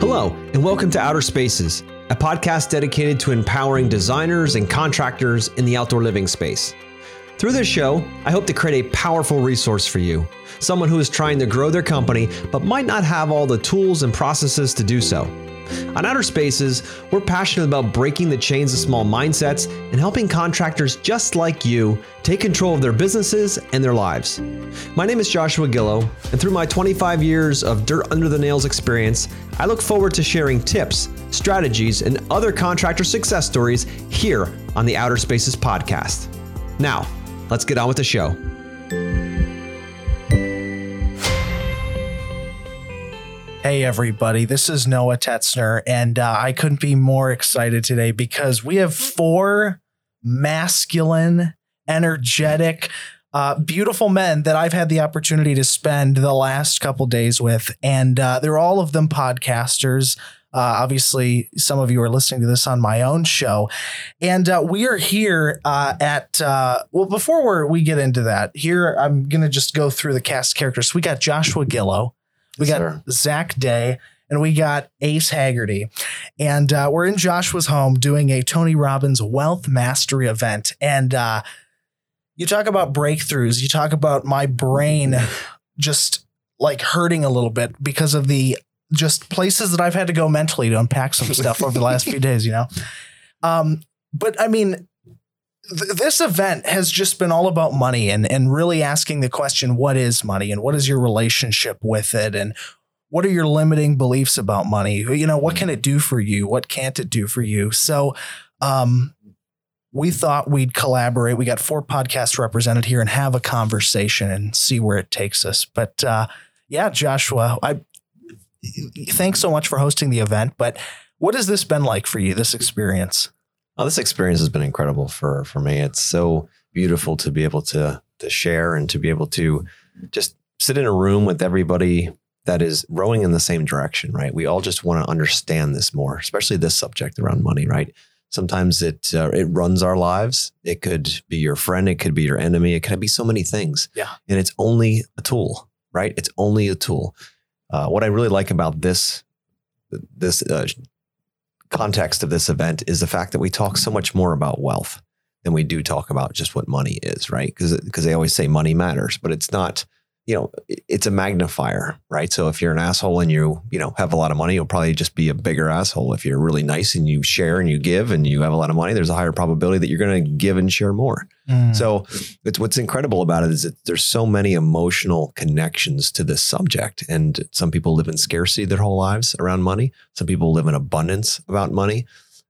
Hello, and welcome to Outer Spaces, a podcast dedicated to empowering designers and contractors in the outdoor living space. Through this show, I hope to create a powerful resource for you, someone who is trying to grow their company but might not have all the tools and processes to do so. On Outer Spaces, we're passionate about breaking the chains of small mindsets and helping contractors just like you take control of their businesses and their lives. My name is Joshua Gillow, and through my 25 years of dirt under the nails experience, I look forward to sharing tips, strategies, and other contractor success stories here on the Outer Spaces podcast. Now, let's get on with the show. Hey, everybody, this is Noah Tetzner, and uh, I couldn't be more excited today because we have four masculine, energetic, uh, beautiful men that I've had the opportunity to spend the last couple days with. And uh, they're all of them podcasters. Uh, obviously, some of you are listening to this on my own show. And uh, we are here uh, at, uh, well, before we're, we get into that, here I'm going to just go through the cast characters. We got Joshua Gillow. We got. Zach Day and we got Ace Hagerty. And uh, we're in Joshua's home doing a Tony Robbins Wealth Mastery event. And uh, you talk about breakthroughs, you talk about my brain just like hurting a little bit because of the just places that I've had to go mentally to unpack some stuff over the last few days, you know? Um, but I mean, th- this event has just been all about money and and really asking the question what is money and what is your relationship with it? And what are your limiting beliefs about money? You know what can it do for you? What can't it do for you? So um we thought we'd collaborate. We got four podcasts represented here and have a conversation and see where it takes us. But uh yeah joshua i thanks so much for hosting the event. But what has this been like for you this experience Oh, this experience has been incredible for for me. It's so beautiful to be able to to share and to be able to just sit in a room with everybody that is rowing in the same direction, right? We all just want to understand this more, especially this subject around money, right? Sometimes it uh, it runs our lives. It could be your friend, it could be your enemy, it could be so many things. Yeah. and it's only a tool, right? It's only a tool. Uh, what I really like about this this uh, context of this event is the fact that we talk so much more about wealth than we do talk about just what money is, right? Because because they always say money matters, but it's not. You know, it's a magnifier, right? So if you're an asshole and you you know have a lot of money, you'll probably just be a bigger asshole. If you're really nice and you share and you give and you have a lot of money, there's a higher probability that you're going to give and share more. Mm. So it's what's incredible about it is that there's so many emotional connections to this subject. And some people live in scarcity their whole lives around money. Some people live in abundance about money.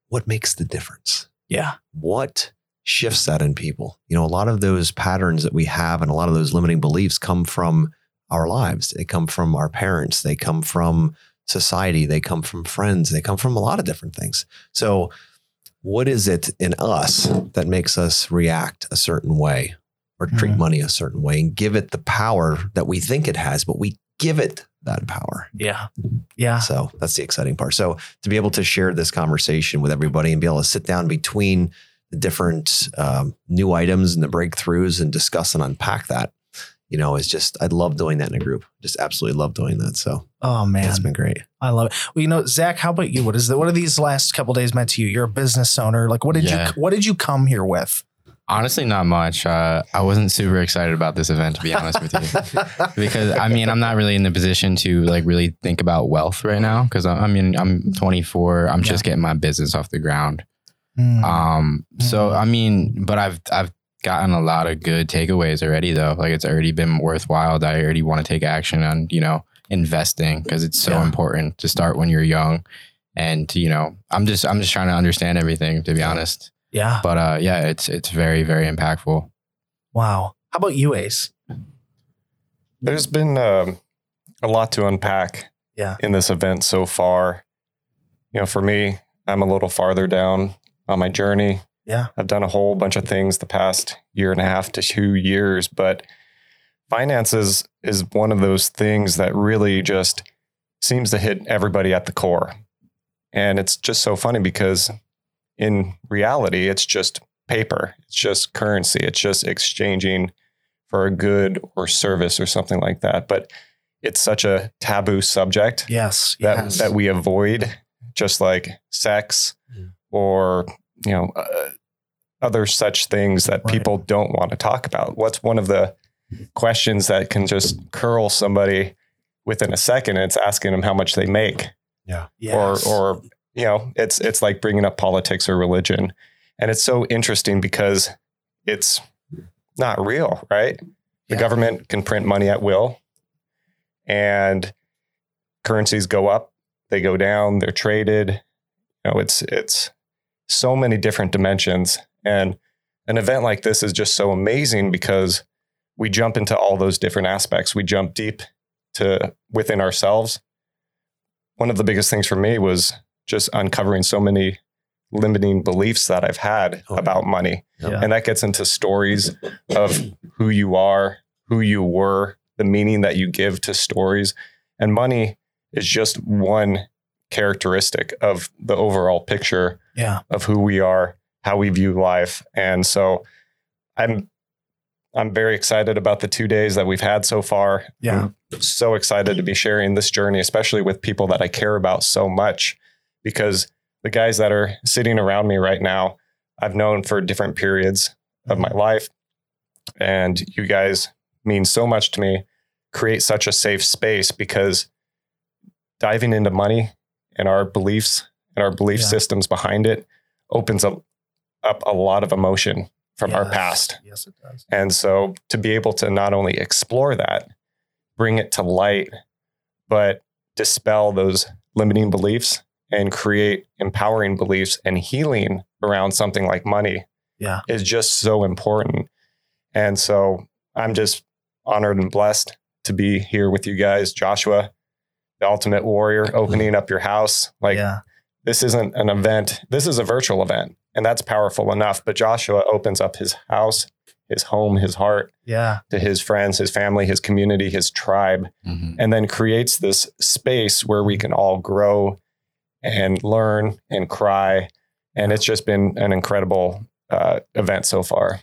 What makes the difference? yeah What shifts that in people? You know, a lot of those patterns that we have and a lot of those limiting beliefs come from our lives. They come from our parents. They come from society. They come from friends. They come from a lot of different things. So what is it in us that makes us react a certain way or treat Mhm. money a certain way and give it the power that we think it has, but we give it that power. yeah yeah So that's the exciting part. So to be able to share this conversation with everybody and be able to sit down between the different um, new items and the breakthroughs and discuss and unpack that, you know, is just, I love doing that in a group. Just absolutely love doing that. So oh man it's been great. I love it. Well, you know, Zach, how about you? What is the, what are these last couple days meant to you? You're a business owner. Like, what did Yeah. you what did you come here with? Honestly, not much. Uh, I wasn't super excited about this event, to be honest with you, because I mean, I'm not really in the position to like really think about wealth right now. Because I, I mean, I'm 24. I'm just getting my business off the ground. Hmm. Um, so Mm. I mean, but I've I've gotten a lot of good takeaways already, though. Like it's already been worthwhile. That I already want to take action on, you know, investing because it's so Yeah. important to start when you're young. And you know, I'm just I'm just trying to understand everything, to be honest. yeah. But uh, yeah, it's it's very very impactful. Wow. How about you, Ace? There's been um, a lot to unpack Yeah. in this event so far. You know, for me, I'm a little farther down on my journey. Yeah. I've done a whole bunch of things the past year and a half to two years, but finances is one of those things that really just seems to hit everybody at the core. And it's just so funny because in reality, it's just paper, it's just currency, it's just exchanging for a good or service or something like that. But it's such a taboo subject Yes. that yes. that we avoid, just like sex. Or you know uh, other such things that Right. people don't want to talk about. What's one of the questions that can just curl somebody within a second? It's asking them how much they make, yes. or or you know, it's it's like bringing up politics or religion, and it's so interesting because it's not real, right? The Yeah. government can print money at will, and currencies go up, they go down, they're traded. You know, it's it's so many different dimensions, and an event like this is just so amazing because we jump into all those different aspects. We jump deep to within ourselves. One of the biggest things for me was just uncovering so many limiting beliefs that I've had Oh. about money. Yeah. And that gets into stories of who you are, who you were, the meaning that you give to stories. And money is just one characteristic of the overall picture Yeah. of who we are, how we view life. And so I'm I'm very excited about the two days that we've had so far. Yeah. I'm so excited to be sharing this journey, especially with people that I care about so much, because the guys that are sitting around me right now, I've known for different periods of my mm-hmm. life. And you guys mean so much to me. Create such a safe space because diving into money and our beliefs and our belief Yeah. systems behind it opens up, up a lot of emotion from our past. Yes, it does. And so to be able to not only explore that, bring it to light, but dispel those limiting beliefs and create empowering beliefs and healing around something like money Yeah. is just so important. And so I'm just honored and blessed to be here with you guys, Joshua, the ultimate warrior, opening up your house. Like yeah. this isn't an event. This is a virtual event, and that's powerful enough. But Joshua opens up his house, his home, his heart Yeah. to his friends, his family, his community, his tribe, Mhm. and then creates this space where we can all grow and learn and cry. And it's just been an incredible uh, event so far.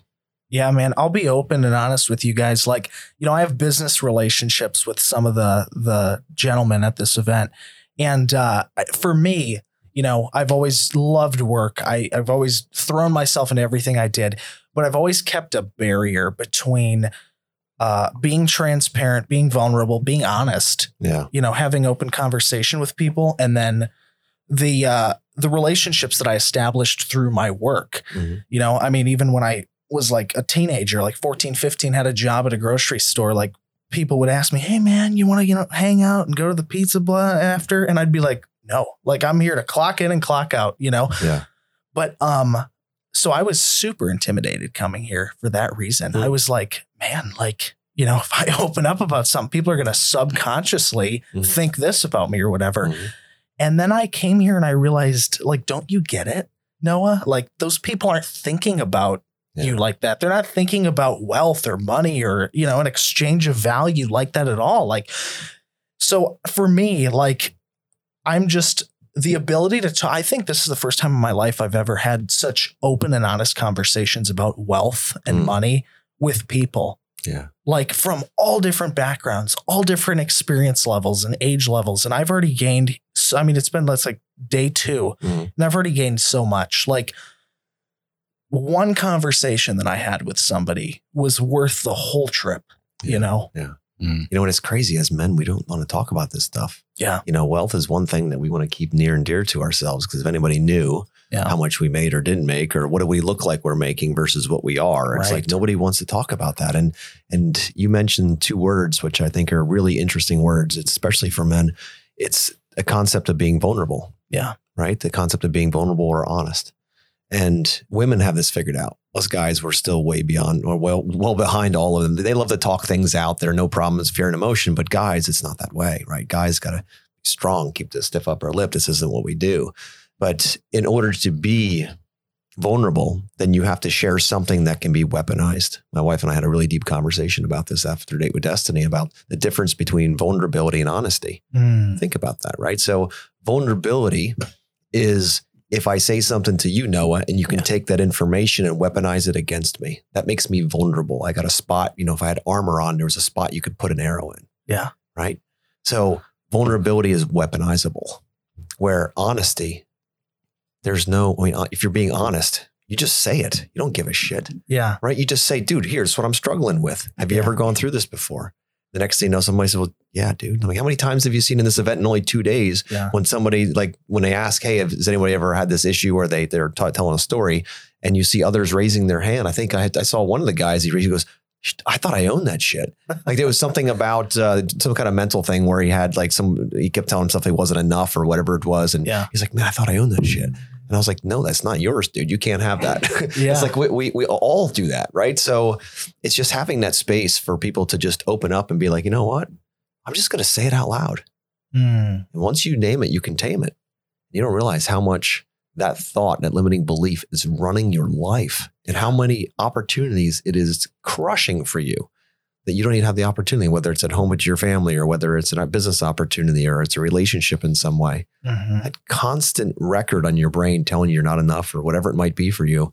Yeah, man, I'll be open and honest with you guys. Like, you know, I have business relationships with some of the the gentlemen at this event, and uh, for me, you know, I've always loved work. I, I've always thrown myself into everything I did, but I've always kept a barrier between uh, being transparent, being vulnerable, being honest. Yeah. You know, having open conversation with people, and then the uh, the relationships that I established through my work. Mhm. You know, I mean, even when I was like a teenager, like 14, 15, had a job at a grocery store, like people would ask me, Hey man, you want to, you know, hang out and go to the pizza blah after? And I'd be like, no, like I'm here to clock in and clock out, you know? Yeah. But, um, so I was super intimidated coming here for that reason. Mhm. I was like, man, like, you know, if I open up about something, people are going to subconsciously Mhm. think this about me or whatever. Mhm. And then I came here and I realized, like, don't you get it, Noah? Like, those people aren't thinking about you like that. They're not thinking about wealth or money or, you know, an exchange of value like that at all. Like, so for me, like, I'm just the ability to talk. I think this is the first time in my life I've ever had such open and honest conversations about wealth and Mm. money with people Yeah. like from all different backgrounds, all different experience levels and age levels. And I've already gained, I mean, it's been, let's like day 2 Mhm. and I've already gained so much. Like one conversation that I had with somebody was worth the whole trip, Yeah. you know? Mm. You know, and it's crazy as men, we don't want to talk about this stuff. Yeah. You know, wealth is one thing that we want to keep near and dear to ourselves because if anybody knew Yeah. how much we made or didn't make, or what do we look like we're making versus what we are, it's like nobody wants to talk about that. And and you mentioned two words which I think are really interesting words, it's especially for men. It's a concept of being vulnerable. Yeah. Right. The concept of being vulnerable or honest. And women have this figured out. Us guys were still way beyond or well well behind all of them. They love to talk things out. There are no problems, fear and emotion. But guys, it's not that way, right? Guys gotta be strong, keep the stiff upper lip. This isn't what we do. But in order to be vulnerable, then you have to share something that can be weaponized. My wife and I had a really deep conversation about this after Date with Destiny about the difference between vulnerability and honesty. Mm, Think about that, right? So vulnerability is if I say something to you, Noah, and you can Yeah. take that information and weaponize it against me, that makes me vulnerable. I got a spot, you know, if I had armor on, there was a spot you could put an arrow in. Yeah. Right. So vulnerability is weaponizable, where honesty, there's no, I mean, if you're being honest, you just say it. You don't give a shit, Yeah. right? You just say, dude, here's what I'm struggling with. Have you Yeah. ever gone through this before? The next thing you know, somebody said, well, yeah, dude. I'm like, how many times have you seen in this event in only two days Yeah. when somebody, like, when they ask, hey, has anybody ever had this issue where they, they're t- telling a story and you see others raising their hand? I think I, had, I saw one of the guys, he, he goes, I thought I owned that shit. Like there was something about uh, some kind of mental thing where he had like some, he kept telling himself it wasn't enough or whatever it was. And Yeah. he's like, man, I thought I owned that shit. And I was like, no, that's not yours, dude. You can't have that. Yeah. it's like we, we, we all do that, right? So it's just having that space for people to just open up and be like, you know what? I'm just going to say it out loud. Mm. And once you name it, you can tame it. You don't realize how much that thought, that limiting belief is running your life and how many opportunities it is crushing for you that you don't even have the opportunity, whether it's at home with your family or whether it's a business opportunity or it's a relationship in some way. Mhm. That constant record on your brain telling you you're not enough or whatever it might be for you,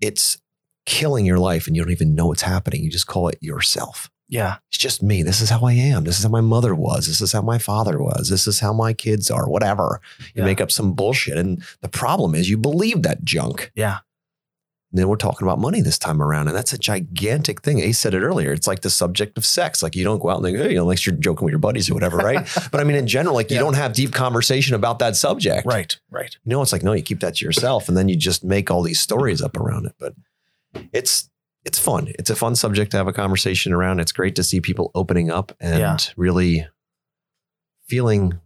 it's killing your life and you don't even know it's happening. You just call it yourself Yeah. it's just me. This is how I am. This is how my mother was. This is how my father was. This is how my kids are, whatever. You Yeah. make up some bullshit. And the problem is you believe that junk. Yeah. And then we're talking about money this time around. And that's a gigantic thing. Ace said it earlier. It's like the subject of sex. Like you don't go out and think, hey, you know, unless you're joking with your buddies or whatever, right? but I mean, in general, like you don't have deep conversation about that subject. Right. Right. You know, it's like, no, you keep that to yourself. And then you just make all these stories up around it. But it's, it's fun. It's a fun subject to have a conversation around. It's great to see people opening up and Yeah. really feeling,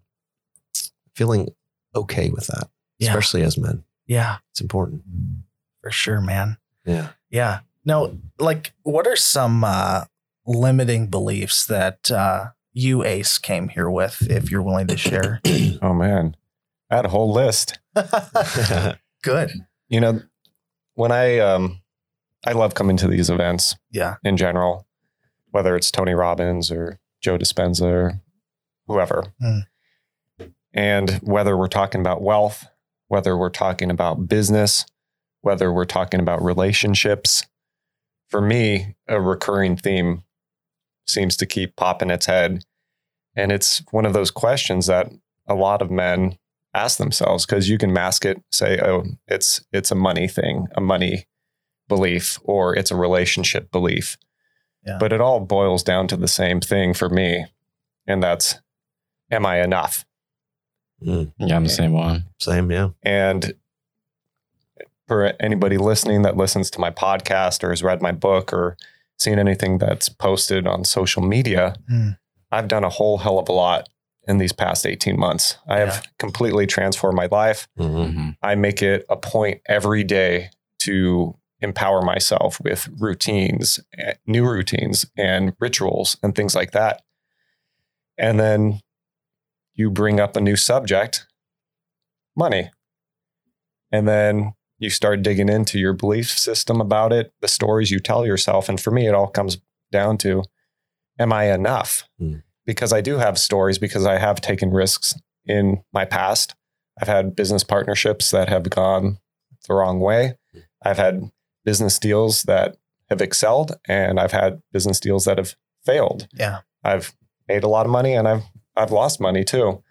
feeling okay with that, Yeah. especially as men. Yeah. It's important. For sure, man. Yeah. Yeah. No, like what are some uh limiting beliefs that uh you Ace came here with if you're willing to share? Oh man, I had a whole list. Good. You know, when I um, I love coming to these events Yeah. in general, whether it's Tony Robbins or Joe Dispenza or whoever, Mm. and whether we're talking about wealth, whether we're talking about business, whether we're talking about relationships, for me, a recurring theme seems to keep popping its head. And it's one of those questions that a lot of men ask themselves because you can mask it, say, oh, it's it's a money thing, a money belief, or it's a relationship belief. Yeah. But it all boils down to the same thing for me. And that's am I enough? Mm, Yeah, I'm the same one. same. Yeah. And for anybody listening that listens to my podcast or has read my book or seen anything that's posted on social media, Hmm. I've done a whole hell of a lot in these past 18 months. I Yeah. have completely transformed my life. Mhm. Mhm. I make it a point every day to empower myself with routines, eh, new routines and rituals and things like that. And then you bring up a new subject, money. And then you start digging into your belief system about it, the stories you tell yourself. And for me, it all comes down to am I enough? Hmm. Because I do have stories because I have taken risks in my past. I've had business partnerships that have gone the wrong way. I've had business deals that have excelled and I've had business deals that have failed. Yeah. I've made a lot of money and I've I've lost money too.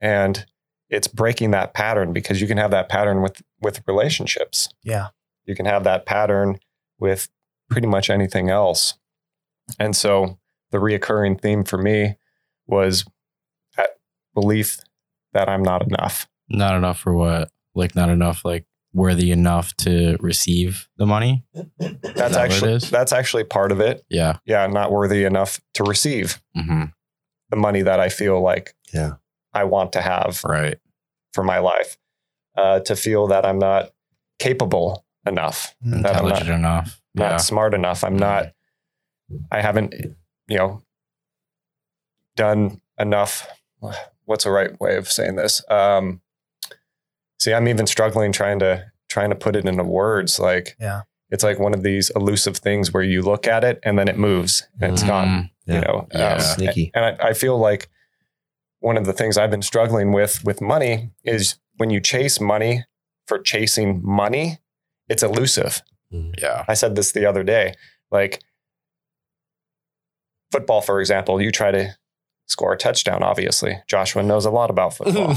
And it's breaking that pattern because you can have that pattern with with relationships. Yeah. You can have that pattern with pretty much anything else. And so the reoccurring theme for me was that belief that I'm not enough. Not enough for what? Like not enough, like worthy enough to receive the money. That's that actually that's actually part of it. Yeah. Yeah, not worthy enough to receive hmm the money that I feel like Yeah. I want to have Right. for my life. Uh, to feel that I'm not capable enough, Mm. that I'm not, Intelligent enough. not yeah. smart enough. I'm not. I haven't, you know, done enough. What's the right way of saying this? Um, see, I'm even struggling trying to trying to put it into words. Like, Yeah. it's like one of these elusive things where you look at it and then it moves and it's gone. Mhm. Yeah. You know, Yeah. Um, Sneaky. and I, I feel like one of the things I've been struggling with with money is when you chase money for chasing money, it's elusive. Yeah. I said this the other day. Like football, for example, you try to score a touchdown. Obviously, Joshua knows a lot about football,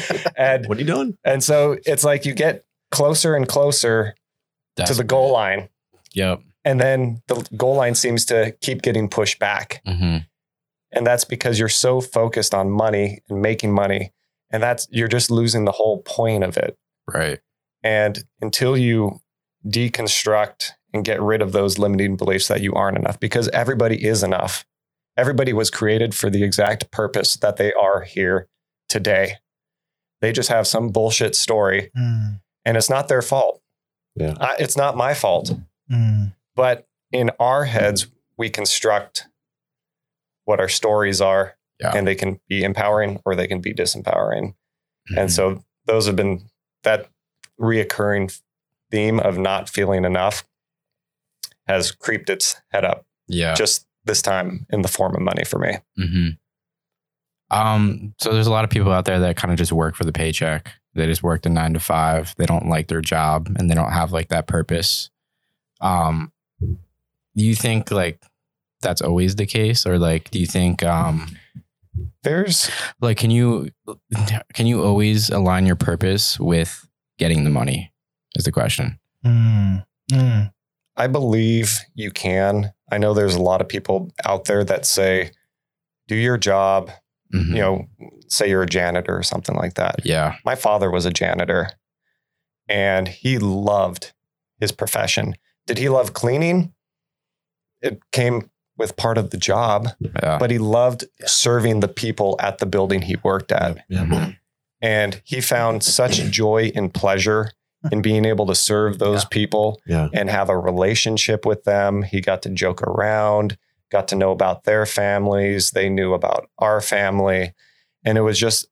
and what are you doing? and so it's like you get closer and closer to the goal line, Yep. and then the goal line seems to keep getting pushed back, hmm and that's because you're so focused on money and making money, and that's you're just losing the whole point of it. Right. And until you deconstruct and get rid of those limiting beliefs that you aren't enough, because everybody is enough. Everybody was created for the exact purpose that they are here today. They just have some bullshit story Mm, and it's not their fault. Yeah. I- it's not my fault. mm, But in our heads, we construct what our stories are Yeah. and they can be empowering or they can be disempowering. Mhm. And so those have been that reoccurring theme of not feeling enough has creeped its head up yeah. just this time in the form of money for me. hmm Um, so there's a lot of people out there that kind of just work for the paycheck. They just work the nine to five. They don't like their job and they don't have like that purpose. Um, you think like that's always the case, or like do you think um There's like can you can you always align your purpose with getting the money? Is the question. mm, mm. I believe you can. I know there's a lot of people out there that say do your job, Mhm. you know, say you're a janitor or something like that. Yeah. My father was a janitor and he loved his profession. Did he love cleaning? It came with part of the job, Yeah. but he loved Yeah. serving the people at the building he worked at. Yeah. And he found such joy and pleasure in being able to serve those Yeah. people Yeah. and have a relationship with them. He got to joke around, got to know about their families. They knew about our family. And it was just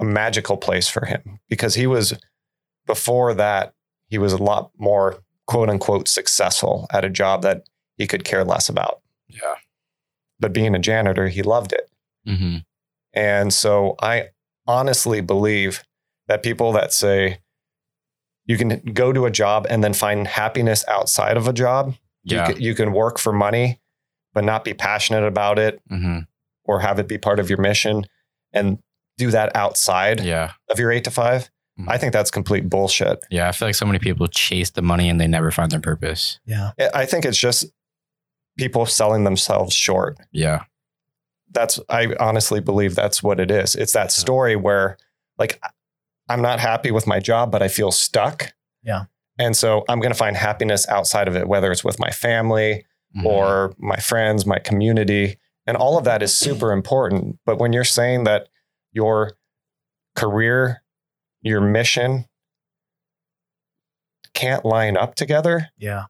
a magical place for him because he was, before that, he was a lot more quote unquote successful at a job that he could care less about. Yeah. But being a janitor, he loved it. hmm And so I honestly believe that people that say you can go to a job and then find happiness outside of a job, Yeah. you, can, you can work for money, but not be passionate about it hmm or have it be part of your mission and do that outside Yeah. of your eight to 5 Mhm. I think that's complete bullshit. Yeah. I feel like so many people chase the money and they never find their purpose. Yeah. I- I think it's just people selling themselves short. Yeah. that's I honestly believe that's what it is. It's that story where like I'm not happy with my job, but I feel stuck. Yeah. And so I'm going to find happiness outside of it, whether it's with my family Mhm. or my friends, my community. And all of that is super important. But when you're saying that your career, your mission can't line up together, Yeah.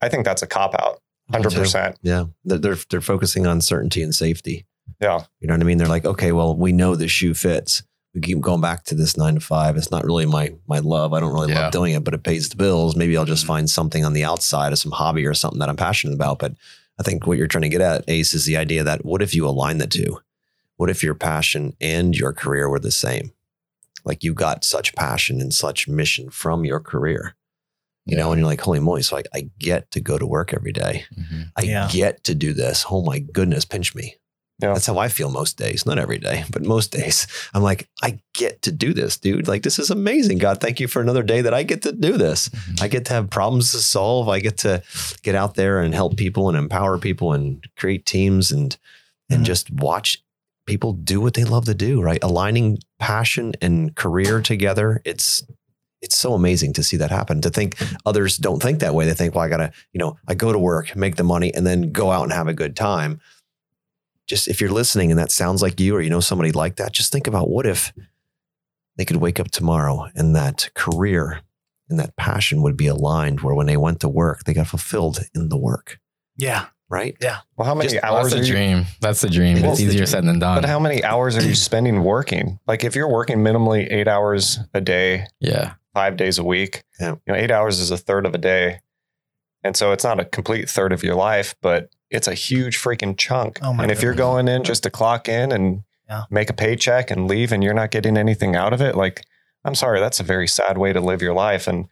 I think that's a cop out. 100%. Yeah. They're, they're focusing on certainty and safety. Yeah. You know what I mean? They're like, okay, well, we know the shoe fits. We keep going back to this nine to five. It's not really my my love. I don't really Yeah. love doing it, but it pays the bills. Maybe I'll just mm. find something on the outside of some hobby or something that I'm passionate about. But I think what you're trying to get at, Ace, is the idea that what if you align the two? What if your passion and your career were the same? Like you got such passion and such mission from your career, you know, and you're like, holy moly. So I, I get to go to work every day. Mhm. I Yeah. get to do this. Oh my goodness, pinch me. Yeah. That's how I feel most days. Not every day, but most days. I'm like, I get to do this, dude. Like, this is amazing. God, thank you for another day that I get to do this. Mhm. I get to have problems to solve. I get to get out there and help people and empower people and create teams and and Mhm. just watch people do what they love to do, right? Aligning passion and career together. It's it's so amazing to see that happen. To think others don't think that way. They think, well, I gotta, you know, I go to work, make the money, and then go out and have a good time. Just if you're listening and that sounds like you or you know somebody like that, just think about what if they could wake up tomorrow and that career and that passion would be aligned where when they went to work, they got fulfilled in the work, Yeah. right? Yeah. Well, how many Just- hours that's are the you, dream. That's the dream. It it's easier dream. said than done. But how many hours are you spending working? Like if you're working minimally eight hours a day, yeah. Five days a week, Yeah. you know, eight hours is a third of a day. And so it's not a complete third of your life, but it's a huge freaking chunk. Oh my and if you're going in just to clock in and Yeah. make a paycheck and leave and you're not getting anything out of it, like I'm sorry, that's a very sad way to live your life. And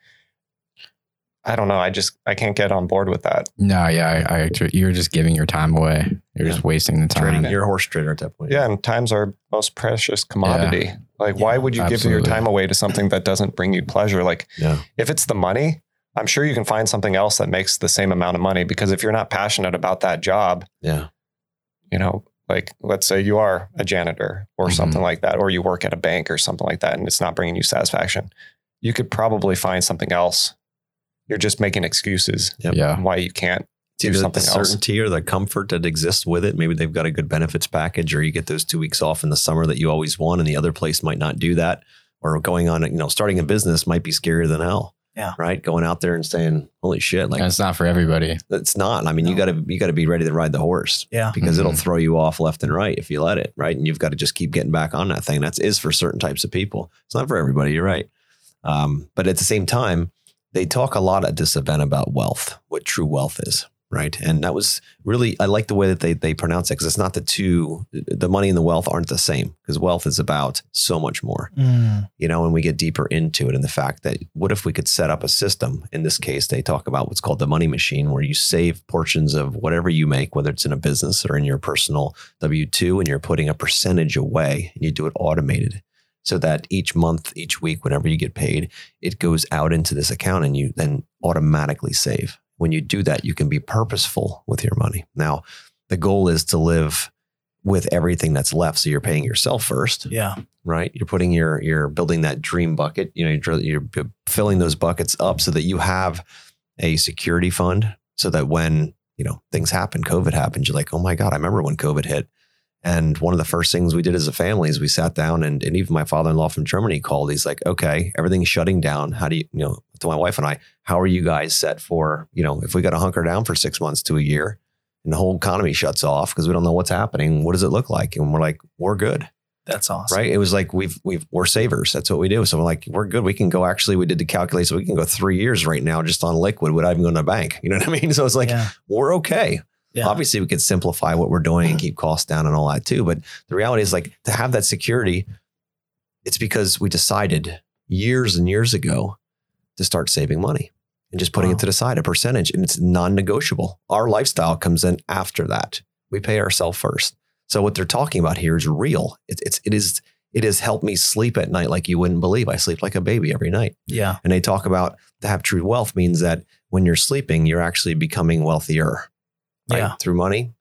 I don't know. I just I can't get on board with that. No, yeah, I, I you're just giving your time away. You're just wasting the time. Trading, you're a horse trader at that point. Yeah, and time's our most precious commodity. Like, why would you give your time away to something that doesn't bring you pleasure? Like, Yeah. if it's the money, I'm sure you can find something else that makes the same amount of money. Because if you're not passionate about that job, Yeah. you know, like let's say you are a janitor or Mhm. something like that, or you work at a bank or something like that, and it's not bringing you satisfaction, you could probably find something else. You're just making excuses Yep. Yeah. why you can't. Do either the something else. certainty or the comfort that exists with it. Maybe they've got a good benefits package, or you get those two weeks off in the summer that you always want, and the other place might not do that. Or going on, you know, starting a business might be scarier than hell. Yeah. Right. Going out there and saying, "Holy shit!" Like And it's not for everybody. it's not. I mean, you got to you got to be ready to ride the horse Yeah. because it'll Mhm. throw you off left and right if you let it. Right, and you've got to just keep getting back on that thing. That's is for certain types of people. It's not for everybody. You're right. Um, but at the same time, they talk a lot at this event about wealth, what true wealth is, right? And that was really I like the way that they they pronounce it because it's not the two the money and the wealth aren't the same because wealth is about so much more, Mm. you know. And we get deeper into it, and the fact that what if we could set up a system? In this case, they talk about what's called the money machine, where you save portions of whatever you make, whether it's in a business or in your personal W two, and you're putting a percentage away, and you do it automated. So that each month, each week, whenever you get paid, it goes out into this account and you then automatically save. When you do that, you can be purposeful with your money. Now, the goal is to live with everything that's left. So you're paying yourself first, Yeah. right? You're putting your, you're building that dream bucket. You know, you're, you're filling those buckets up so that you have a security fund so that when, you know, things happen, COVID happens, you're like, oh my God, I remember when COVID hit. And one of the first things we did as a family is we sat down and, and even my father-in-law from Germany called. He's like, okay, everything's shutting down. How do you, you know, to my wife and I, how are you guys set for, you know, if we got to hunker down for six months to a year and the whole economy shuts off because we don't know what's happening, what does it look like? And we're like, we're good That's awesome. right? It was like we've we've we're savers. That's what we do. So we're like, we're good. We can go. Actually, we did the calculation. We can go three years right now just on liquid without even going to the bank. You know what I mean? So it's like yeah. we're okay. Yeah. Obviously, we could simplify what we're doing and keep costs down and all that too. But the reality is, like to have that security, it's because we decided years and years ago to start saving money and just putting Wow. it to the side, a percentage, and it's non-negotiable. Our lifestyle comes in after that. We pay ourselves first. So what they're talking about here is real. It's it's it is it has helped me sleep at night like you wouldn't believe. I sleep like a baby every night. Yeah. And they talk about to have true wealth means that when you're sleeping, you're actually becoming wealthier. Right? Yeah. Through money,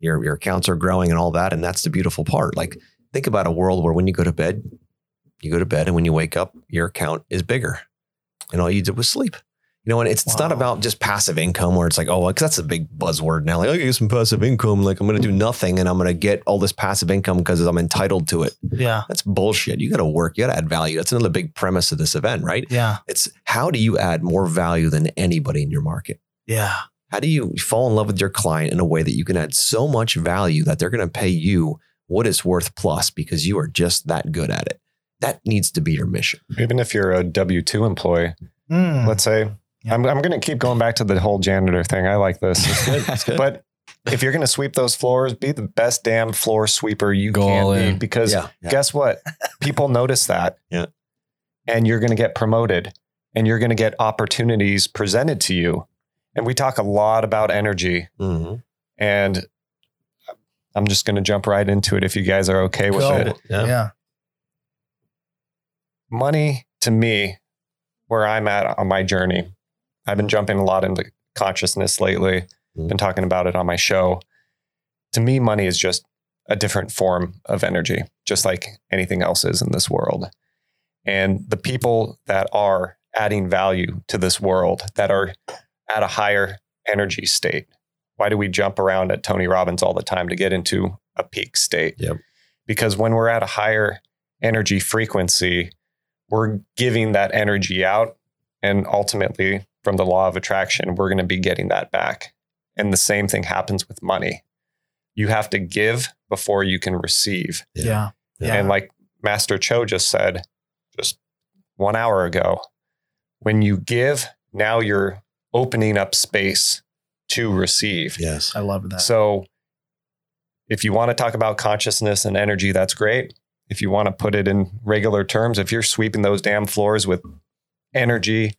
your your accounts are growing and all that. And that's the beautiful part. Like think about a world where when you go to bed, you go to bed and when you wake up, your account is bigger. And all you did was sleep. You know, and it's, it's not about just passive income where it's like, oh, because that's a big buzzword now. Like, I get some passive income. Like, I'm going to do nothing and I'm going to get all this passive income because I'm entitled to it. Yeah. That's bullshit. You got to work. You got to add value. That's another big premise of this event, right? Yeah. It's how do you add more value than anybody in your market? Yeah. How do you fall in love with your client in a way that you can add so much value that they're going to pay you what it's worth plus because you are just that good at it? That needs to be your mission. Even if you're a W two employee, Mm. let's say, Yeah. I'm I'm going to keep going back to the whole janitor thing. I like this. That's good. But if you're going to sweep those floors, be the best damn floor sweeper you Go can be because yeah, yeah. guess what? People notice that. Yeah. And you're going to get promoted and you're going to get opportunities presented to you. And we talk a lot about energy Mhm. and I'm just going to jump right into it if you guys are okay with it. Yeah. Yeah. Money to me, where I'm at on my journey, I've been jumping a lot into consciousness lately, Mhm. been talking about it on my show. To me, money is just a different form of energy, just like anything else is in this world. And the people that are adding value to this world, that are at a higher energy state, why do we jump around at Tony Robbins all the time to get into a peak state? Yep. Because when we're at a higher energy frequency, we're giving that energy out. And ultimately, from the law of attraction, we're going to be getting that back. And the same thing happens with money. You have to give before you can receive. Yeah. Yeah. And like Master Cho just said just one hour ago, when you give, now you're opening up space to receive. Yes. I love that. So if you want to talk about consciousness and energy, that's great. If you want to put it in regular terms, if you're sweeping those damn floors with energy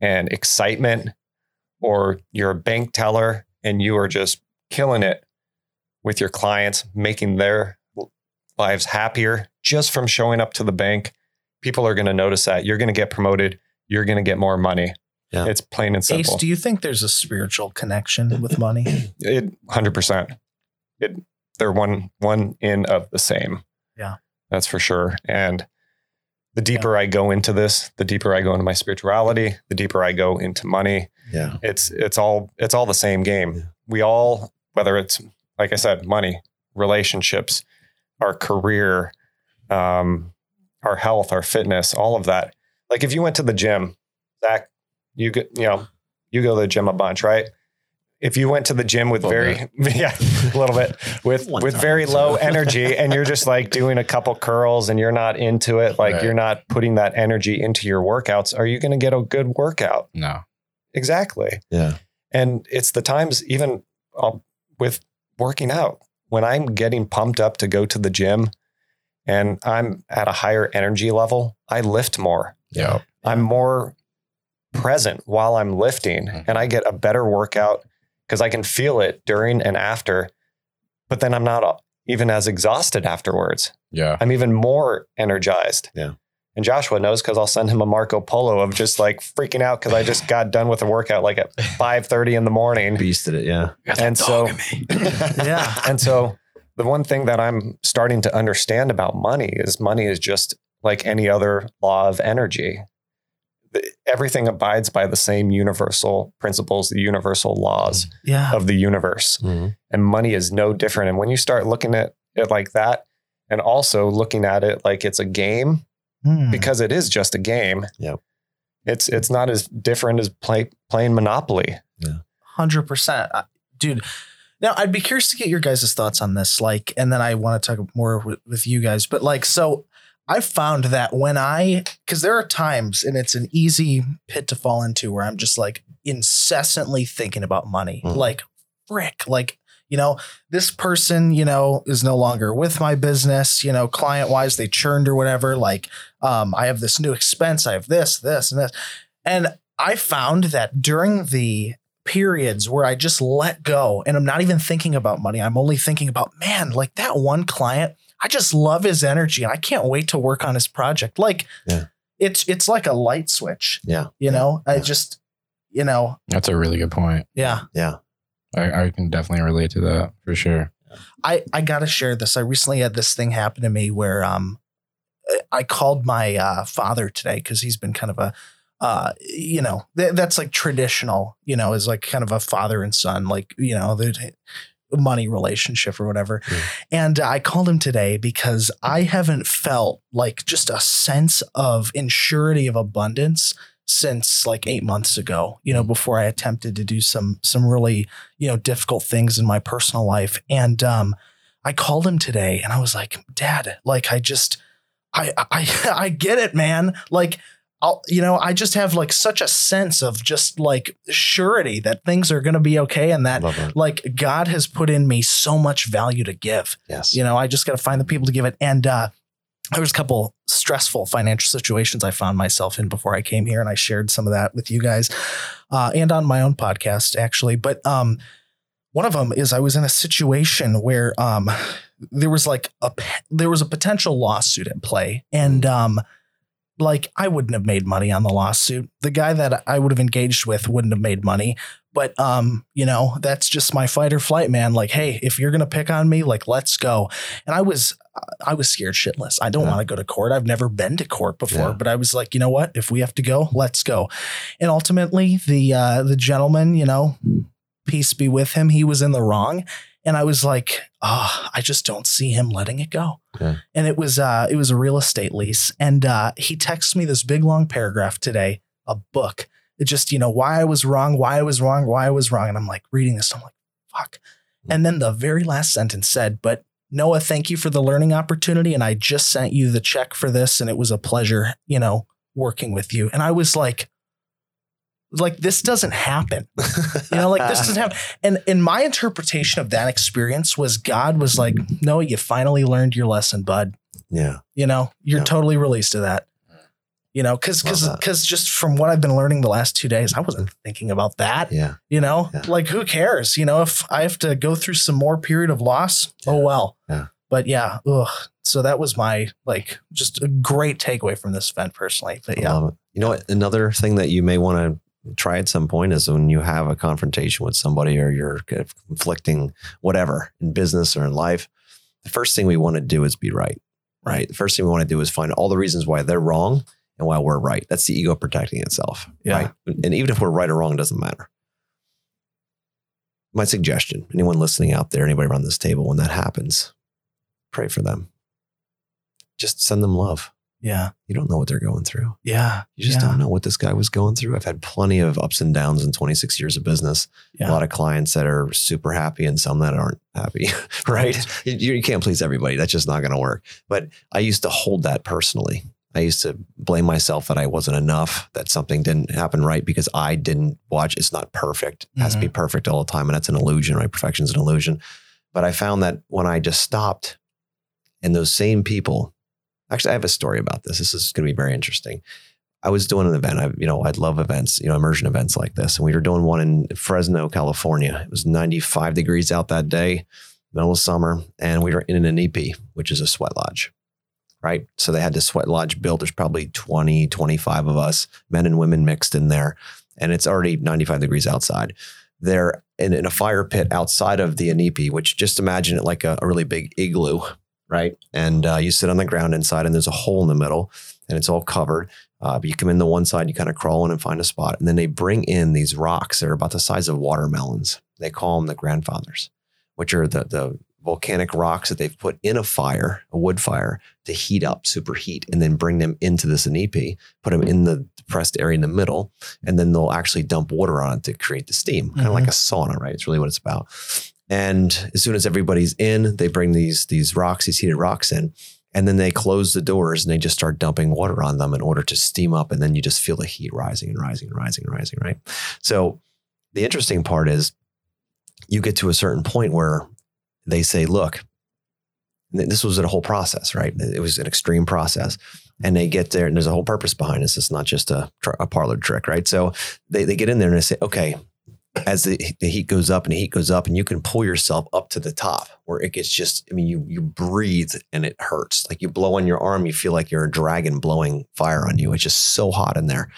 and excitement, or you're a bank teller and you are just killing it with your clients, making their lives happier just from showing up to the bank, people are going to notice that. You're going to get promoted. You're going to get more money. Yeah. It's plain and simple. Ace, do you think there's a spiritual connection with money? It hundred percent. It they're one one in of the same. Yeah. that's for sure. And the deeper I go into this, the deeper I go into my spirituality, the deeper I go into money. Yeah. It's it's all it's all the same game. Yeah. We all, whether it's like I said, money, relationships, our career, um, our health, our fitness, all of that. Like if you went to the gym, Zach, you get you know you go to the gym a bunch, right? If you went to the gym with Little very yeah a little bit with One with time, very so. low energy, and you're just like doing a couple curls, and you're not into it, like Right. you're not putting that energy into your workouts, are you going to get a good workout? No. Exactly. Yeah. And it's the times, even uh, with working out, when I'm getting pumped up to go to the gym and I'm at a higher energy level, I lift more. Yeah. I'm more present while I'm lifting Mhm. and I get a better workout because I can feel it during and after. But then I'm not even as exhausted afterwards. Yeah. I'm even more energized. Yeah. And Joshua knows because I'll send him a Marco Polo of just like freaking out because I just got done with a workout like at 5:30 in the morning. Beasted it. Yeah. And so, Yeah. and so the one thing that I'm starting to understand about money is money is just like any other law of energy. The- Everything abides by the same universal principles, the universal laws Yeah. of the universe Mhm. and money is no different. And when you start looking at it like that, and also looking at it like it's a game, Hmm. because it is just a game. Yep. It's it's not as different as play, playing Monopoly. Yeah. Hundred percent, Uh, dude. Now, I'd be curious to get your guys' thoughts on this. Like, and then I want to talk more with, with you guys. But like, so I found that when I, because there are times, and it's an easy pit to fall into, where I'm just like incessantly thinking about money. Mhm. Like, frick, like. You know, this person, you know, is no longer with my business, you know, client wise, they churned or whatever. Like, um, I have this new expense, I have this, this, and this. And I found that during the periods where I just let go and I'm not even thinking about money. I'm only thinking about, man, like that one client, I just love his energy and I can't wait to work on his project. Like Yeah. it's it's like a light switch, Yeah. you know? I just, you know, That's a really good point. yeah. Yeah. I, I can definitely relate to that for sure. I I gotta share this. I recently had this thing happen to me where um I called my uh, father today because he's been kind of a uh you know th- that's like traditional you know is like kind of a father and son like you know the money relationship or whatever. And I called him today because I haven't felt like just a sense of insurity of abundance since like eight months ago you know before I attempted to do some some really you know difficult things in my personal life. And um i called him today and i was like dad like i just i i i get it man. Like I'll, you know, I just have like such a sense of just like surety that things are going to be okay and that that. like God has put in me so much value to give. Yes. You know, I just got to find the people to give it. And uh, there was a couple stressful financial situations I found myself in before I came here, and I shared some of that with you guys, uh, and on my own podcast actually. But um, one of them is I was in a situation where um, there was like a there was a potential lawsuit at play, and um, like I wouldn't have made money on the lawsuit. The guy that I would have engaged with wouldn't have made money. But um, you know, that's just my fight or flight, man. Like, hey, if you're gonna pick on me, like, let's go. And I was, I was scared shitless. I don't Yeah. want to go to court. I've never been to court before, Yeah. but I was like, you know what? If we have to go, let's go. And ultimately, the uh, the gentleman, you know, peace be with him, he was in the wrong. And I was like, oh, I just don't see him letting it go. Yeah. And it was uh, it was a real estate lease, and uh, he texted me this big long paragraph today, a book it just, you know, why I was wrong, why I was wrong, why I was wrong. And I'm like reading this, I'm like, fuck. And then the very last sentence said, but Noah, thank you for the learning opportunity. And I just sent you the check for this. And it was a pleasure, you know, working with you. And I was like, like this doesn't happen. You know, like this doesn't happen. And in my interpretation of that experience was God was like, "No, you finally learned your lesson, bud. Yeah. You know, you're Yeah. totally released to that. You know, because because that. because just from what I've been learning the last two days, I wasn't thinking about that. Yeah. You know, Yeah. like who cares? You know, if I have to go through some more period of loss, oh well. Yeah. But yeah, ugh. So that was my like just a great takeaway from this event personally. But yeah. You know what? Another thing that you may want to try at some point is when you have a confrontation with somebody or you're kind of conflicting whatever in business or in life, the first thing we want to do is be right. Right. The first thing we want to do is find all the reasons why they're wrong and why we're right. That's the ego protecting itself. Yeah. Right. And even if we're right or wrong, it doesn't matter. My suggestion, anyone listening out there, anybody around this table, when that happens, pray for them. Just send them love. Yeah, You don't know what they're going through. yeah. You just yeah. don't know what this guy was going through. I've had plenty of ups and downs in 26 years of business. Yeah. A lot of clients that are super happy and some that aren't happy, right? You, you can't please everybody. That's just not going to work. But I used to hold that personally. I used to blame myself that I wasn't enough, that something didn't happen right because I didn't watch. It's not perfect. It has to be mm-hmm. perfect all the time. And that's an illusion, right? Perfection's an illusion. But I found that when I just stopped and those same people, actually, I have a story about this. This is going to be very interesting. I was doing an event. I, you know, I'd love events, you know, immersion events like this. And we were doing one in Fresno, California. It was 95 degrees out that day, middle of summer. And we were in an inipi, which is a sweat lodge, right? So they had this sweat lodge built. There's probably 20, 25 of us, men and women mixed in there. And it's already 95 degrees outside. They're in, in a fire pit outside of the inipi, which just imagine it like a, a really big igloo, right? And uh, you sit on the ground inside, and there's a hole in the middle, and it's all covered. Uh, but you come in the one side, you kind of crawl in and find a spot, and then they bring in these rocks that are about the size of watermelons. They call them the grandfathers, which are the the volcanic rocks that they've put in a fire, a wood fire, to heat up, superheat, and then bring them into this inipi, put them in the depressed area in the middle, and then they'll actually dump water on it to create the steam, kind of like a sauna, right? It's really what it's about. And as soon as everybody's in, they bring these these rocks, these heated rocks in, and then they close the doors and they just start dumping water on them in order to steam up, and then you just feel the heat rising and rising and rising and rising, right? So the interesting part is you get to a certain point where they say, look, this was a whole process, right? It was an extreme process. And they get there, and there's a whole purpose behind this. It's not just a, a parlor trick, right? So they, they get in there and they say, okay, as the, the heat goes up and the heat goes up, and you can pull yourself up to the top where it gets just, I mean, you you breathe and it hurts. Like you blow on your arm, you feel like you're a dragon blowing fire on you. It's just so hot in there.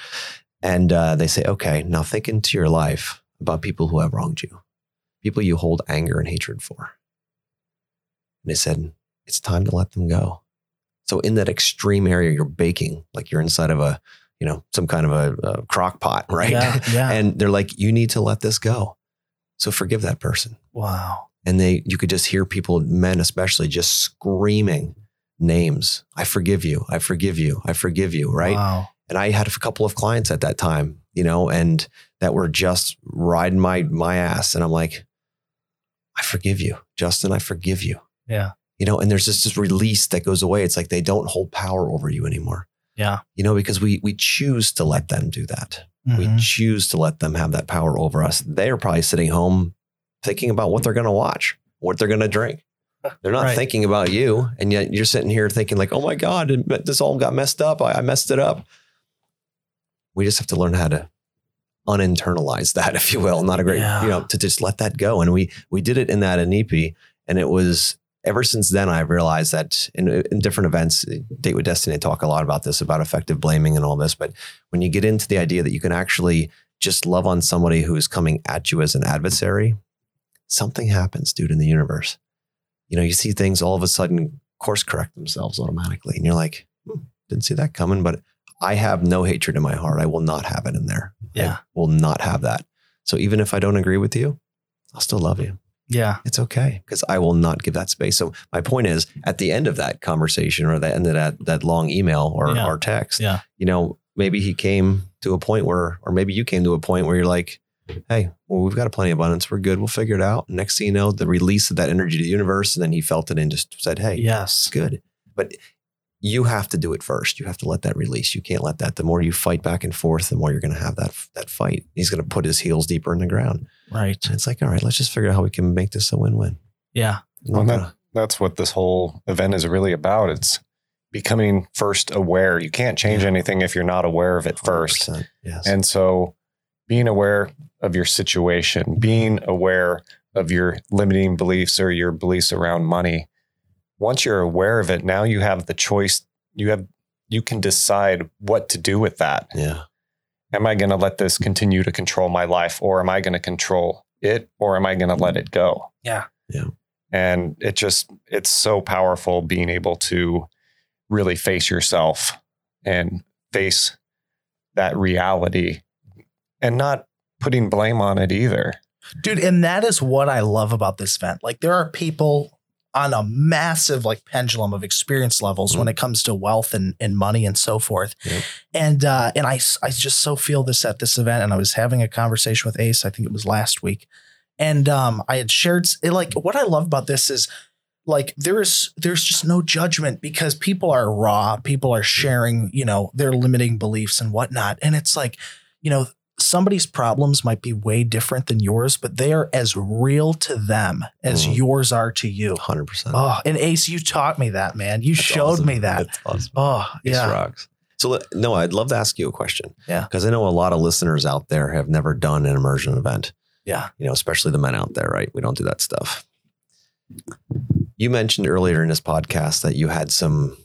And uh, they say, okay, now think into your life about people who have wronged you, people you hold anger and hatred for. And they said, it's time to let them go. So in that extreme area, you're baking like you're inside of a, you know, some kind of a, a crock pot, right? Yeah, yeah. and they're like, you need to let this go. So forgive that person. wow. And they, you could just hear people, men especially, just screaming names. I forgive you. I forgive you. I forgive you. Right. Wow. And I had a couple of clients at that time, you know, and that were just riding my my ass. And I'm like, I forgive you, Justin. I forgive you. Yeah. You know, and there's just this release that goes away. It's like they don't hold power over you anymore. Yeah. You know, because we we choose to let them do that. We Mhm. choose to let them have that power over us. They're probably sitting home thinking about what they're going to watch, what they're going to drink. They're not Right. thinking about you. And yet you're sitting here thinking like, oh my God, this all got messed up. I, I messed it up. We just have to learn how to uninternalize that, if you will. Not a great, Yeah. you know, to just let that go. And we, we did it in that inipi and it was ever since then, I've realized that in, in different events, Date with Destiny, I talk a lot about this, about effective blaming and all this. But when you get into the idea that you can actually just love on somebody who's coming at you as an adversary, something happens, dude, in the universe. You know, you see things all of a sudden course correct themselves automatically. And you're like, hmm, didn't see that coming, but I have no hatred in my heart. I will not have it in there. Yeah. I will not have that. So even if I don't agree with you, I'll still love you Yeah. it's okay because I will not give that space. So my point is, at the end of that conversation or the end of that that long email or, Yeah. or text, Yeah. you know, maybe he came to a point where, or maybe you came to a point where you're like, hey, well, we've got a plenty of abundance. We're good. We'll figure it out. Next thing you know, the release of that energy to the universe, and then he felt it and just said, hey, it's Yes. good. But you have to do it first. You have to let that release. You can't let that. The more you fight back and forth, the more you're going to have that that fight. He's going to put his heels deeper in the ground. Right. And it's like, all right, let's just figure out how we can make this a win-win. Yeah. Well, gonna- That's what this whole event is really about. It's becoming first aware. You can't change anything if you're not aware of it first. 100%, Yes. And so being aware of your situation, being aware of your limiting beliefs or your beliefs around money. Once you're aware of it, now you have the choice. You have you can decide what to do with that. yeah. Am I going to let this continue to control my life or am I going to control it or am I going to let it go? Yeah. Yeah. And it just it's so powerful being able to really face yourself and face that reality and not putting blame on it either. dude and that is what i love about this event like there are people on a massive like pendulum of experience levels when it comes to wealth and, and money and so forth. Yep. and uh and I, I just so feel this at this event and i was having a conversation with ace i think it was last week. And um i had shared s- like what i love about this is like there's there's just no judgment because people are raw people are sharing you know their limiting beliefs and whatnot. And it's like you know somebody's problems might be way different than yours but they are as real to them as Mhm. yours are to you 100%. oh and ace you taught me that man you That's showed awesome. me that That's awesome. oh Ace yeah rocks. So no, I'd love to ask you a question. Yeah. Because I know a lot of listeners out there have never done an immersion event. yeah You know, especially the men out there, right? We don't do that stuff. You mentioned earlier in this podcast that you had some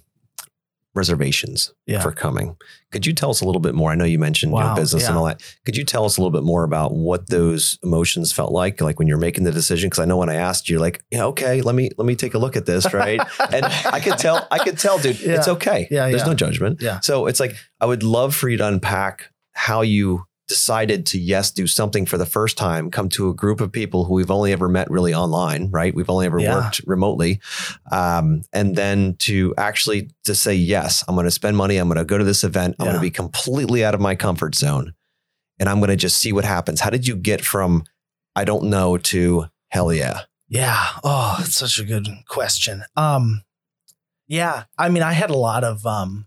reservations Yeah. for coming. Could you tell us a little bit more? I know you mentioned your Wow, business and all that. Could you tell us a little bit more about what those emotions felt like, like when you're making the decision? Because I know when I asked you, like, yeah, okay, let me let me take a look at this, right? and I could tell, I could tell, dude, it's okay. Yeah, There's yeah. no judgment. Yeah. So it's like I would love for you to unpack how you decided to yes do something for the first time come to a group of people who we've only ever met really online right we've only ever Yeah. worked remotely um, and then to actually to say yes i'm going to spend money i'm going to go to this event i'm going to be completely out of my comfort zone and i'm going to just see what happens how did you get from i don't know to hell yeah Yeah. Oh, that's such a good question. Um, yeah. I mean, I had a lot of um,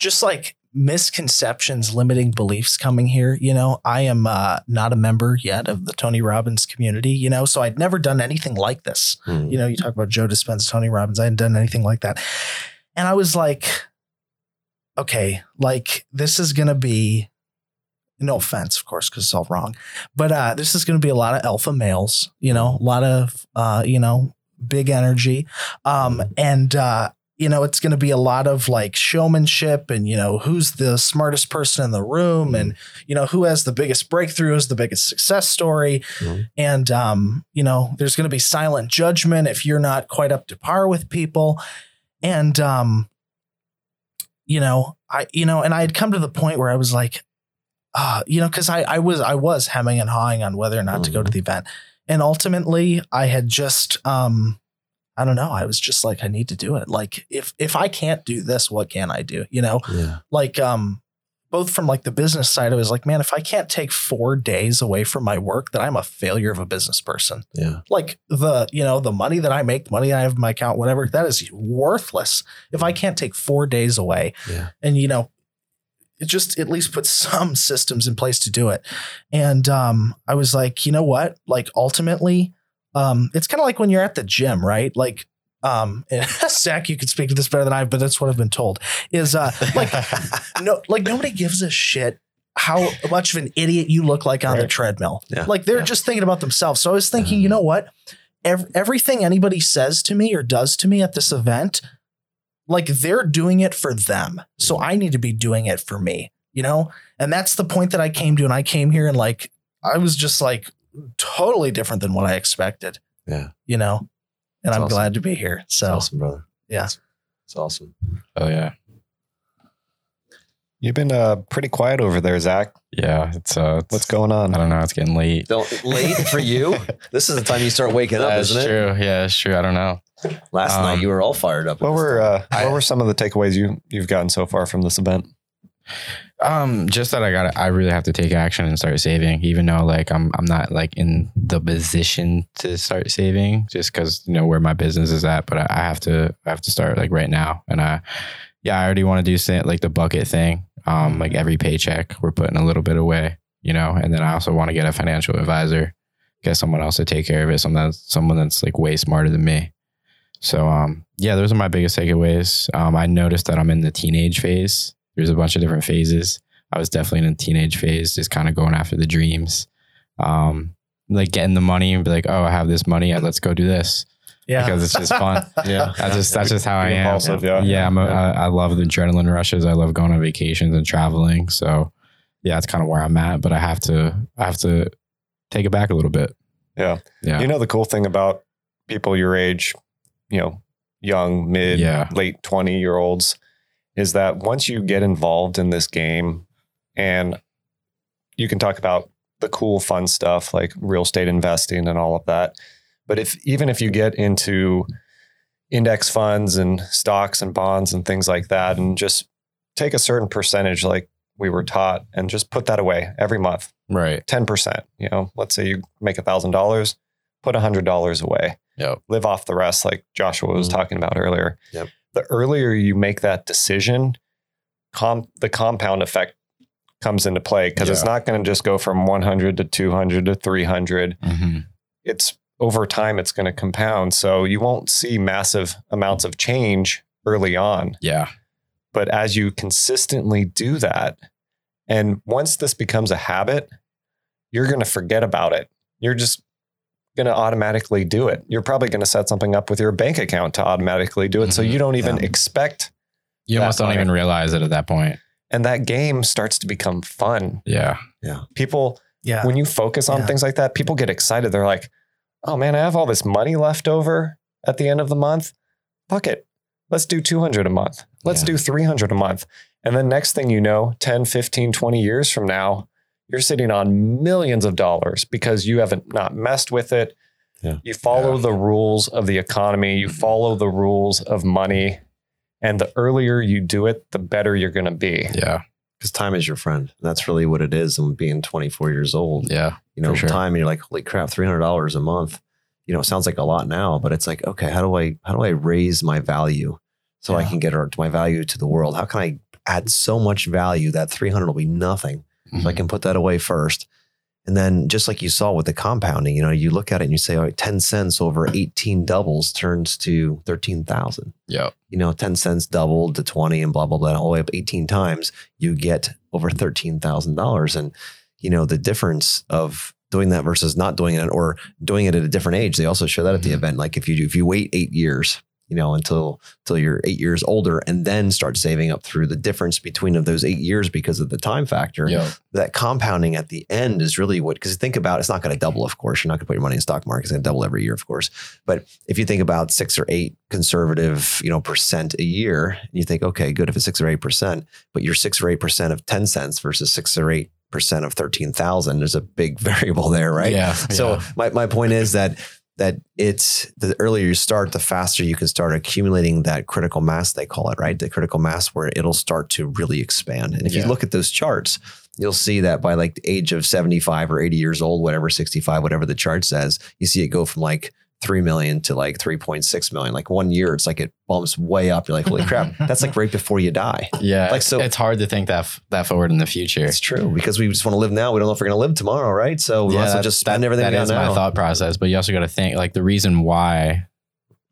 just like misconceptions, limiting beliefs coming here. You know, I am uh, not a member yet of the Tony Robbins community. You know, so I'd never done anything like this. Hmm. You know, you talk about Joe Dispenza, Tony Robbins. I hadn't done anything like that, and I was like, okay, like this is gonna be. No offense, of course, because it's all wrong. But uh, this is going to be a lot of alpha males, you know, a lot of, uh, you know, big energy. Um, and, uh, you know, it's going to be a lot of like showmanship and, you know, who's the smartest person in the room and, you know, who has the biggest breakthrough, breakthroughs, the biggest success story. Mhm. And, um, you know, there's going to be silent judgment if you're not quite up to par with people. And, um, you know, I, you know, and I had come to the point where I was like, uh, you know, because I, I was I was hemming and hawing on whether or not to go to the event, and ultimately I had just um, I don't know, I was just like I need to do it. Like if if I can't do this, what can I do? You know, yeah. Like um, both from like the business side, I was like, man, if I can't take four days away from my work, then I'm a failure of a business person. yeah. Like the you know the money that I make, the money I have in my account, whatever, that is worthless. If I can't take four days away yeah. and you know it just at least put some systems in place to do it. And um i was like you know what? Like ultimately um it's kind of like when you're at the gym right like um and zach you could speak to this better than i but that's what i've been told is uh like no like nobody gives a shit how much of an idiot you look like on the treadmill Yeah. like they're Yeah. just thinking about themselves so i was thinking you know what Ev- everything anybody says to me or does to me at this event like they're doing it for them. So I need to be doing it for me, you know? And that's the point that I came to. And I came here and like, I was just like totally different than what I expected, yeah you know? And That's I'm awesome. glad to be here. it's So awesome brother yeah. it's, it's awesome Oh yeah, You've been uh, pretty quiet over there, Zach. yeah. It's uh, it's, What's going on? I don't know. It's getting late. Don't, late for you this is the time you start waking up isn't it true. Yeah, it's true. I don't know. last Um, night you were all fired up What were uh, what were some of the takeaways you you've gotten so far from this event? Um, just that I got I really have to take action and start saving, even though like I'm I'm not like in the position to start saving, just because you know where my business is at. But I, I have to I have to start like right now, and I yeah I already want to do like the bucket thing. Um, like every paycheck we're putting a little bit away, you know, and then I also want to get a financial advisor, get someone else to take care of it, someone that's someone that's like way smarter than me. So um, yeah, those are my biggest takeaways. Um, I noticed that I'm in the teenage phase. There's a bunch of different phases. I was definitely in a teenage phase, just kind of going after the dreams, um, like getting the money and be like, oh, I have this money, let's go do this Yeah. because it's just fun. Yeah. That's just that's just how I am. impulsive, yeah. yeah. I'm a, I, I love the adrenaline rushes. I love going on vacations and traveling. So yeah, that's kind of where I'm at. But I have to I have to take it back a little bit. Yeah. Yeah. You know the cool thing about people your age, you know, young, mid, Yeah. late 20 year olds is that once you get involved in this game and you can talk about the cool fun stuff like real estate investing and all of that. But if even if you get into index funds and stocks and bonds and things like that and just take a certain percentage like we were taught and just put that away every month Right. 10%. You know, let's say you make $1,000, put $100 away. Yep. Live off the rest, like Joshua was Mhm. talking about earlier. Yep. The earlier you make that decision, com- the compound effect comes into play because it's not going to just go from 100 to 200 to 300. hmm It's over time, it's going to compound. So you won't see massive amounts of change early on. Yeah. But as you consistently do that, and once this becomes a habit, you're going to forget about it. You're just going to automatically do it. You're probably going to set something up with your bank account to automatically do it. So Mhm. you don't even Yeah. expect, You almost don't money. even realize it at that point. and that game starts to become fun. Yeah. Yeah. People, yeah. when you focus on Yeah. things like that, people get excited. They're like, oh man, I have all this money left over at the end of the month. Fuck it. Let's do 200 a month. Let's Yeah. do 300 a month. And then next thing you know, 10, 15, 20 years from now, you're sitting on millions of dollars because you haven't not messed with it. Yeah. You follow Yeah. the rules of the economy, you mm-hmm. follow the rules of money. And the earlier you do it, the better you're going to be. Yeah. Because time is your friend. That's really what it is. And being 24 years old, Yeah. you know, sure. time, and you're like, holy crap, $300 a month. You know, it sounds like a lot now, but it's like, okay, how do I, how do I raise my value so I can get our, my value to the world? How can I add so much value that 300 will be nothing? So I Mhm. can put that away first. And then just like you saw with the compounding, you know, you look at it and you say, all right, 10 cents over 18 doubles turns to 13,000. Yeah. You know, 10 cents doubled to 20 and blah, blah, blah, all the way up 18 times, you get over $13,000. And, you know, the difference of doing that versus not doing it or doing it at a different age, they also show that at the Mhm. event. Like if you do, if you wait eight years, you know, until until you're eight years older and then start saving up through the difference between of those eight years because of the time factor that compounding at the end is really what because think about it's not going to double of course you're not going to put your money in stock market it's going to double every year of course but if you think about six or eight conservative you know percent a year and you think okay good if it's six or eight percent but you're six or eight percent of 10 cents versus six or eight percent of 13,000 there's a big variable there right Yeah. so yeah. my, my point is that that it's the earlier you start, the faster you can start accumulating that critical mass, they call it, right? The critical mass where it'll start to really expand. And if you look at those charts, you'll see that by like the age of 75 or 80 years old, whatever, 65, whatever the chart says, you see it go from like 3 million to like 3.6 million. Like one year, it's like it bumps way up. You're like, holy crap, that's like right before you die. yeah. like, so- it's hard to think that f- that forward in the future. It's true because we just want to live now. We don't know if we're going to live tomorrow, right? So we Yeah, might as well that- just spend that- everything that we got is my thought process. But you also got to think like the reason why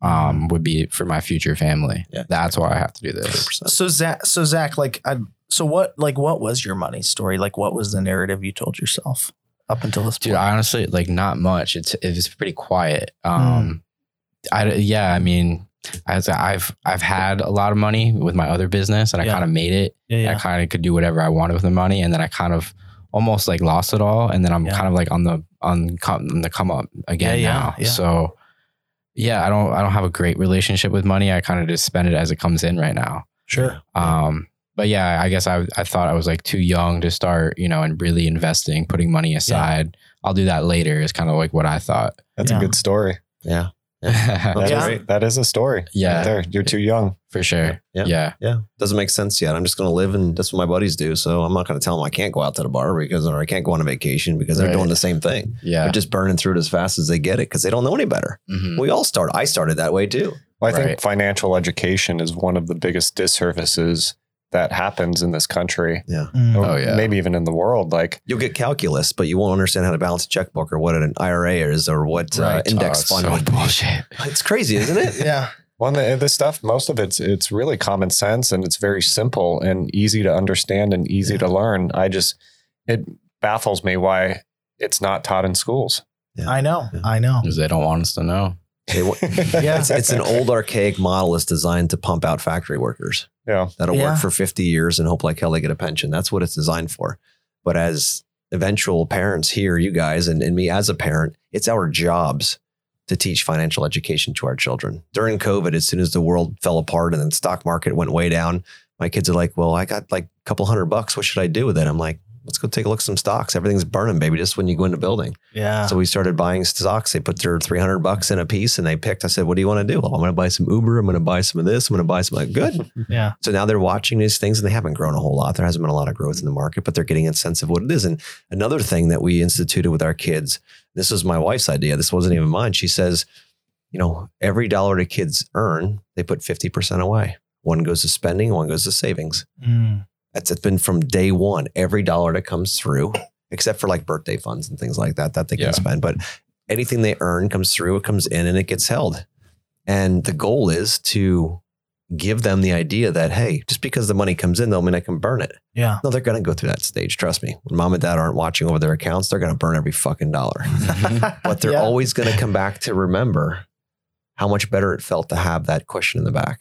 um would be for my future family. Yeah. That's why I have to do this. 100%. So Zach, so Zach, like, I, so what, like, what was your money story? Like, what was the narrative you told yourself up until this Dude, point? honestly, like not much. It's it's pretty quiet. Um, I yeah, I mean, as I've I've had a lot of money with my other business, and I Yeah. kind of made it. yeah, I kind of could do whatever I wanted with the money, and then I kind of almost like lost it all, and then I'm Yeah. kind of like on the on, come, on the come up again Yeah, yeah, now. yeah. So yeah, I don't I don't have a great relationship with money. I kind of just spend it as it comes in right now. sure. Um, but yeah, I guess I I thought I was like too young to start, you know, and really investing, putting money aside. I'll do that later. Is kind of like what I thought. That's Yeah. a good story. Yeah. That's Yeah. great. That is a story. Yeah. Right there. You're too young. For sure. Yeah. Yeah. Yeah. Doesn't make sense yet. I'm just going to live and that's what my buddies do. So I'm not going to tell them I can't go out to the bar because, or I can't go on a vacation because they're Right. doing the same thing. Yeah. They're just burning through it as fast as they get it because they don't know any better. Mhm. We all start. I started that way too. Well, I think financial education is one of the biggest disservices that happens in this country. Mm. Oh, yeah. Maybe even in the world. Like, You'll get calculus, but you won't understand how to balance a checkbook or what an IRA is or what uh, index Oh, it's fund so would bullshit. It's crazy, isn't it? Yeah. Well, the, the stuff, most of it's it's really common sense and it's very simple and easy to understand and easy to learn. I just it baffles me why it's not taught in schools. Yeah. I know. Yeah. I know. Because they don't want us to know. They Yeah. it's, it's an old archaic model that's designed to pump out factory workers Yeah. that'll Yeah. work for 50 years and hope like hell they get a pension. That's what it's designed for. But as eventual parents here, you guys and, and me as a parent, it's our jobs to teach financial education to our children. During COVID, as soon as the world fell apart and then the stock market went way down, my kids are like, Well, I got like a couple hundred bucks. What should I do with it? I'm like, let's go take a look at some stocks. Everything's burning, baby, just when you go in the building. Yeah. So we started buying stocks. They put their 300 bucks in a piece and they picked. I said, What do you want to do? Well, I'm going to buy some Uber. I'm going to buy some of this. I'm going to buy some. Like, Good. Yeah. So now they're watching these things and they haven't grown a whole lot. There hasn't been a lot of growth in the market, but they're getting a sense of what it is. And another thing that we instituted with our kids, this was my wife's idea. This wasn't even mine. She says, you know, every dollar the kids earn, they put 50% away. One goes to spending, one goes to savings. Mm. That's it's been from day one. Every dollar that comes through, except for like birthday funds and things like that, that they can Yeah. spend. But anything they earn comes through, it comes in and it gets held. And the goal is to give them the idea that, hey, just because the money comes in, don't mean I can burn it. Yeah. No, they're going to go through that stage. Trust me. When mom and dad aren't watching over their accounts, they're going to burn every fucking dollar. But they're Yeah. always going to come back to remember how much better it felt to have that cushion in the back.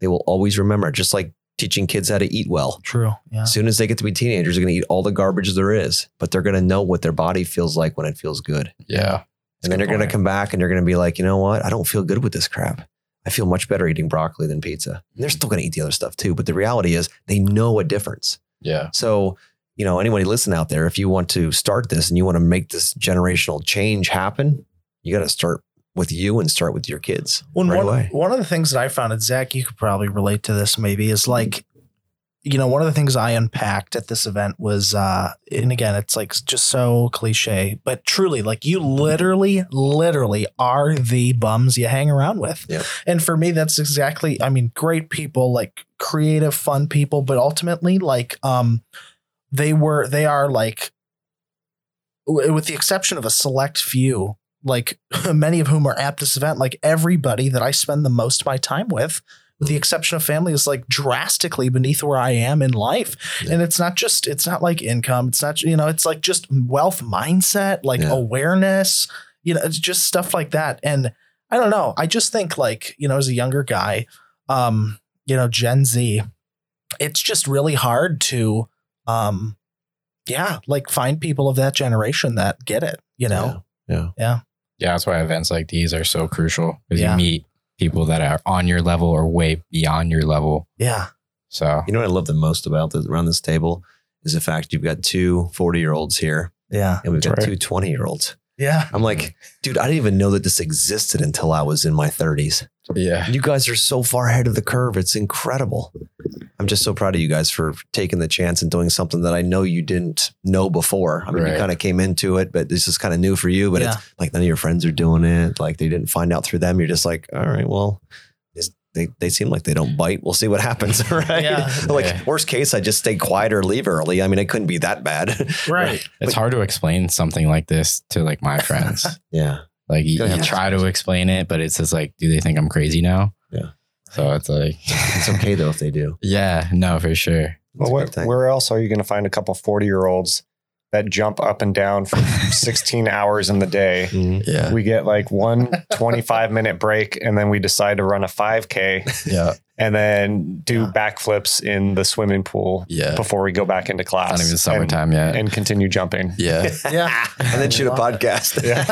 They will always remember, just like teaching kids how to eat well. True. Yeah. As soon as they get to be teenagers, they're going to eat all the garbage there is, but they're going to know what their body feels like when it feels good. Yeah. and then good they're going to come back and they're going to be like, you know what? I don't feel good with this crap. I feel much better eating broccoli than pizza. And they're still going to eat the other stuff too. But the reality is they know a difference. Yeah. So, you know, anybody listen out there, if you want to start this and you want to make this generational change happen, you got to start with you and start with your kids When right one, away. one of the things that I found, and Zach, you could probably relate to this maybe, is like, you know, one of the things I unpacked at this event was, uh, and again, it's like just so cliche, but truly, like you literally, literally are the bums you hang around with. Yep. And for me, that's exactly, I mean, great people, like creative, fun people, but ultimately, like, um, they were, they are like, with the exception of a select few, like many of whom are at this event, like everybody that I spend the most of my time with, with the exception of family, is like drastically beneath where I am in life. Yeah. And it's not just, it's not like income. It's not, you know, it's like just wealth mindset, like Yeah. awareness, you know, it's just stuff like that. And I don't know. I just think like, you know, as a younger guy, um, you know, Gen Z, it's just really hard to, um, yeah, like find people of that generation that get it, you know? Yeah. Yeah. Yeah, that's why events like these are so crucial because Yeah. you meet people that are on your level or way beyond your level. Yeah. So You know what I love the most about this, around this table is the fact you've got two 40 year olds here Yeah. and we've got That's two 20 year olds. Yeah. I'm like, dude, I didn't even know that this existed until I was in my 30s. yeah. You guys are so far ahead of the curve. It's incredible. I'm just so proud of you guys for taking the chance and doing something that I know you didn't know before. I mean, you kind of came into it, but this is kind of new for you. But Yeah. it's like none of your friends are doing it. Like they didn't find out through them. You're just like, all right, well, they, they seem like they don't bite. We'll see what happens. Right. Yeah. like Yeah. worst case, I just stay quiet or leave early. I mean, it couldn't be that bad. Right. It's hard to explain something like this to like my friends. yeah. like you, you try to explain it, but it's just like, do they think I'm crazy now? Yeah. So it's like, It's okay though if they do. yeah, no, for sure. Well, It's where, where else are you going to find a couple 40 year olds that jump up and down for 16 hours in the day? Mhm. Yeah. We get like one 25 minute break and then we decide to run a 5K yeah. and then do Yeah. backflips in the swimming pool Yeah. before we go back into class. Not even and- summertime yet. And, continue jumping. yeah. Yeah. and then shoot a Love it. podcast. Yeah.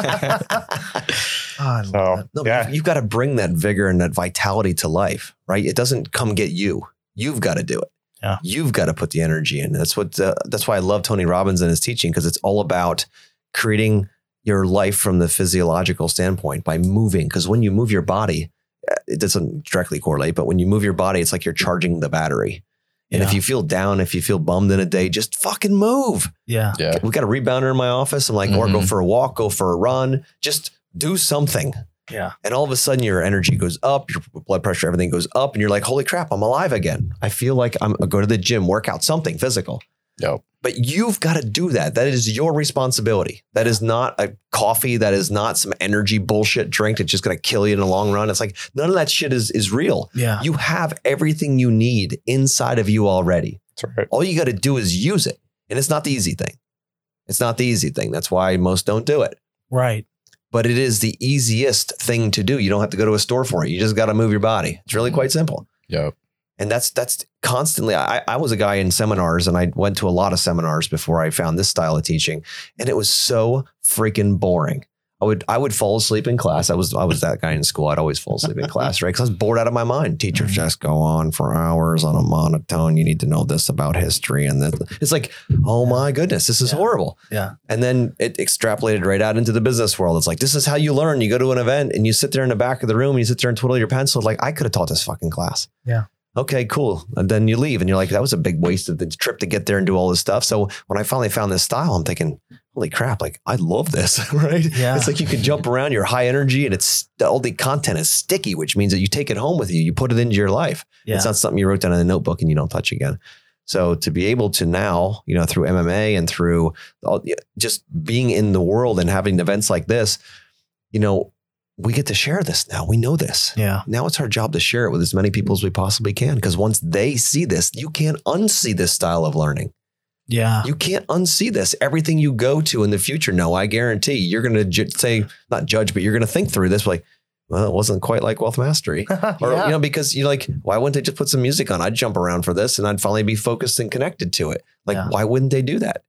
Oh, I love So, it. No, yeah. you've, you've got to bring that vigor and that vitality to life, right? It doesn't come get you. You've got to do it. Yeah. You've got to put the energy in. That's what. Uh, that's why I love Tony Robbins and his teaching because it's all about creating your life from the physiological standpoint by moving. Because when you move your body, uh, it doesn't directly correlate, but when you move your body, it's like you're charging the battery. And if you feel down, if you feel bummed in a day, just fucking move Yeah. Yeah. We've got a rebounder in my office. I'm like, or go Mhm. for a walk, go for a run, just do something. Yeah. And all of a sudden your energy goes up, your blood pressure, everything goes up, and you're like, holy crap, I'm alive again. I feel like I'm I go to the gym, work out, something physical. No. But you've got to do that. That is your responsibility. That is not a coffee. That is not some energy bullshit drink that's just going to kill you in the long run. It's like none of that shit is is real. Yeah. You have everything you need inside of you already. That's right. All you got to do is use it. And it's not the easy thing. It's not the easy thing. That's why most don't do it. Right. But it is the easiest thing to do. You don't have to go to a store for it. You just got to move your body. It's really quite simple. Yep. And that's that's constantly. I, I was a guy in seminars, and I went to a lot of seminars before I found this style of teaching, and it was so freaking boring. I would I would fall asleep in class. I was I was that guy in school. I'd always fall asleep in class, right? Because I was bored out of my mind. Teachers mm-hmm. just go on for hours on a monotone. You need to know this about history, and then it's like, oh my goodness, this is Yeah. horrible. Yeah. And then it extrapolated right out into the business world. It's like this is how you learn. You go to an event and you sit there in the back of the room and you sit there and twiddle your pencil. Like I could have taught this fucking class. Yeah. Okay, cool. And then you leave and you're like, that was a big waste of the trip to get there and do all this stuff. So when I finally found this style, I'm thinking, holy crap, like I love this, right? Yeah. It's like you can jump around, you're high energy, and it's all the content is sticky, which means that you take it home with you. You put it into your life. Yeah. It's not something you wrote down in a notebook and you don't touch again. So to be able to now, you know, through MMA and through all, just being in the world and having events like this, you know, we get to share this now. We know this. yeah. Now it's our job to share it with as many people as we possibly can. Because once they see this, you can't unsee this style of learning. Yeah. You can't unsee this. Everything you go to in the future, no, I guarantee you're going to ju- say, not judge, but you're going to think through this like, well, it wasn't quite like wealth mastery. Or, yeah. you know, because you're like, why wouldn't they just put some music on? I'd jump around for this and I'd finally be focused and connected to it. Like, Yeah. why wouldn't they do that?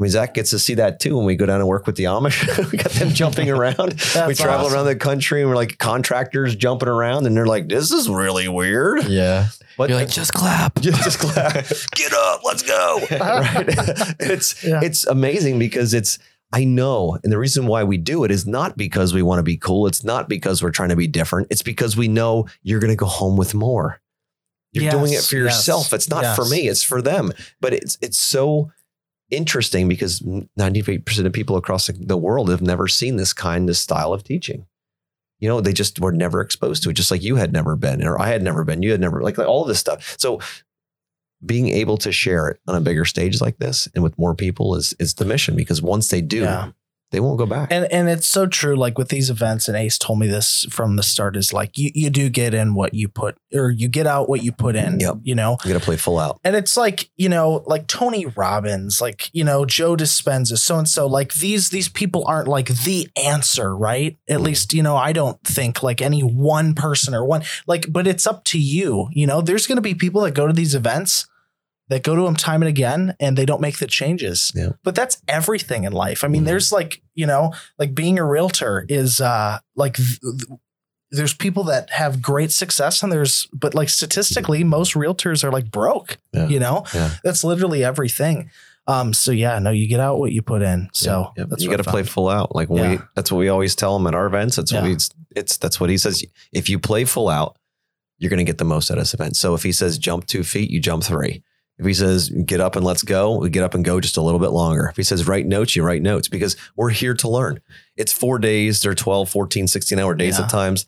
I mean, Zach gets to see that too when we go down and work with the Amish. we got them jumping around. we travel awesome. around the country and we're like contractors jumping around and they're like, this is really weird. Yeah. But You're like, just clap. just, just clap. get up, let's go. right? it's Yeah. it's amazing because it's I know, and the reason why we do it is not because we want to be cool. It's not because we're trying to be different. It's because we know you're going to go home with more. You're Yes, doing it for yes, yourself. It's not for me. It's for them. But it's it's so interesting because 98% of people across the- world have never seen this kind of style of teaching. You know, they just were never exposed to it, just like you had never been, or I had never been. You had never like, like all this stuff. So being able to share it on a bigger stage like this and with more people is is the mission because once they do, Yeah. They won't go back. And and it's so true. Like with these events, and Ace told me this from the start is like you you do get in what you put or you get out what you put in. Yep. You know? you got to play full out. And it's like, you know, like Tony Robbins, like, you know, Joe Dispenza, so and so, like these these people aren't like the answer, right? At Mhm. least, you know, I don't think like any one person or one like, but it's up to you. You know, there's gonna be people that go to these events that go to them time and again and they don't make the changes. Yeah. But that's everything in life. I mean, Mhm. there's like, you know, like being a realtor is uh like th- th- there's people that have great success and there's but like statistically most realtors are like broke Yeah. you know Yeah. that's literally everything um so yeah no you get out what you put in so Yep. that's you got to play full out. Like we, Yeah. that's what we always tell them at our events. That's what Yeah. we, it's, it's, that's what he says. If you play full out, you're going to get the most out of this event. So if he says jump two feet, you jump three. If he says get up and let's go, we get up and go just a little bit longer. If he says write notes, you write notes because we're here to learn. It's four days. They're 12, 14, 16 hour days Yeah. at times.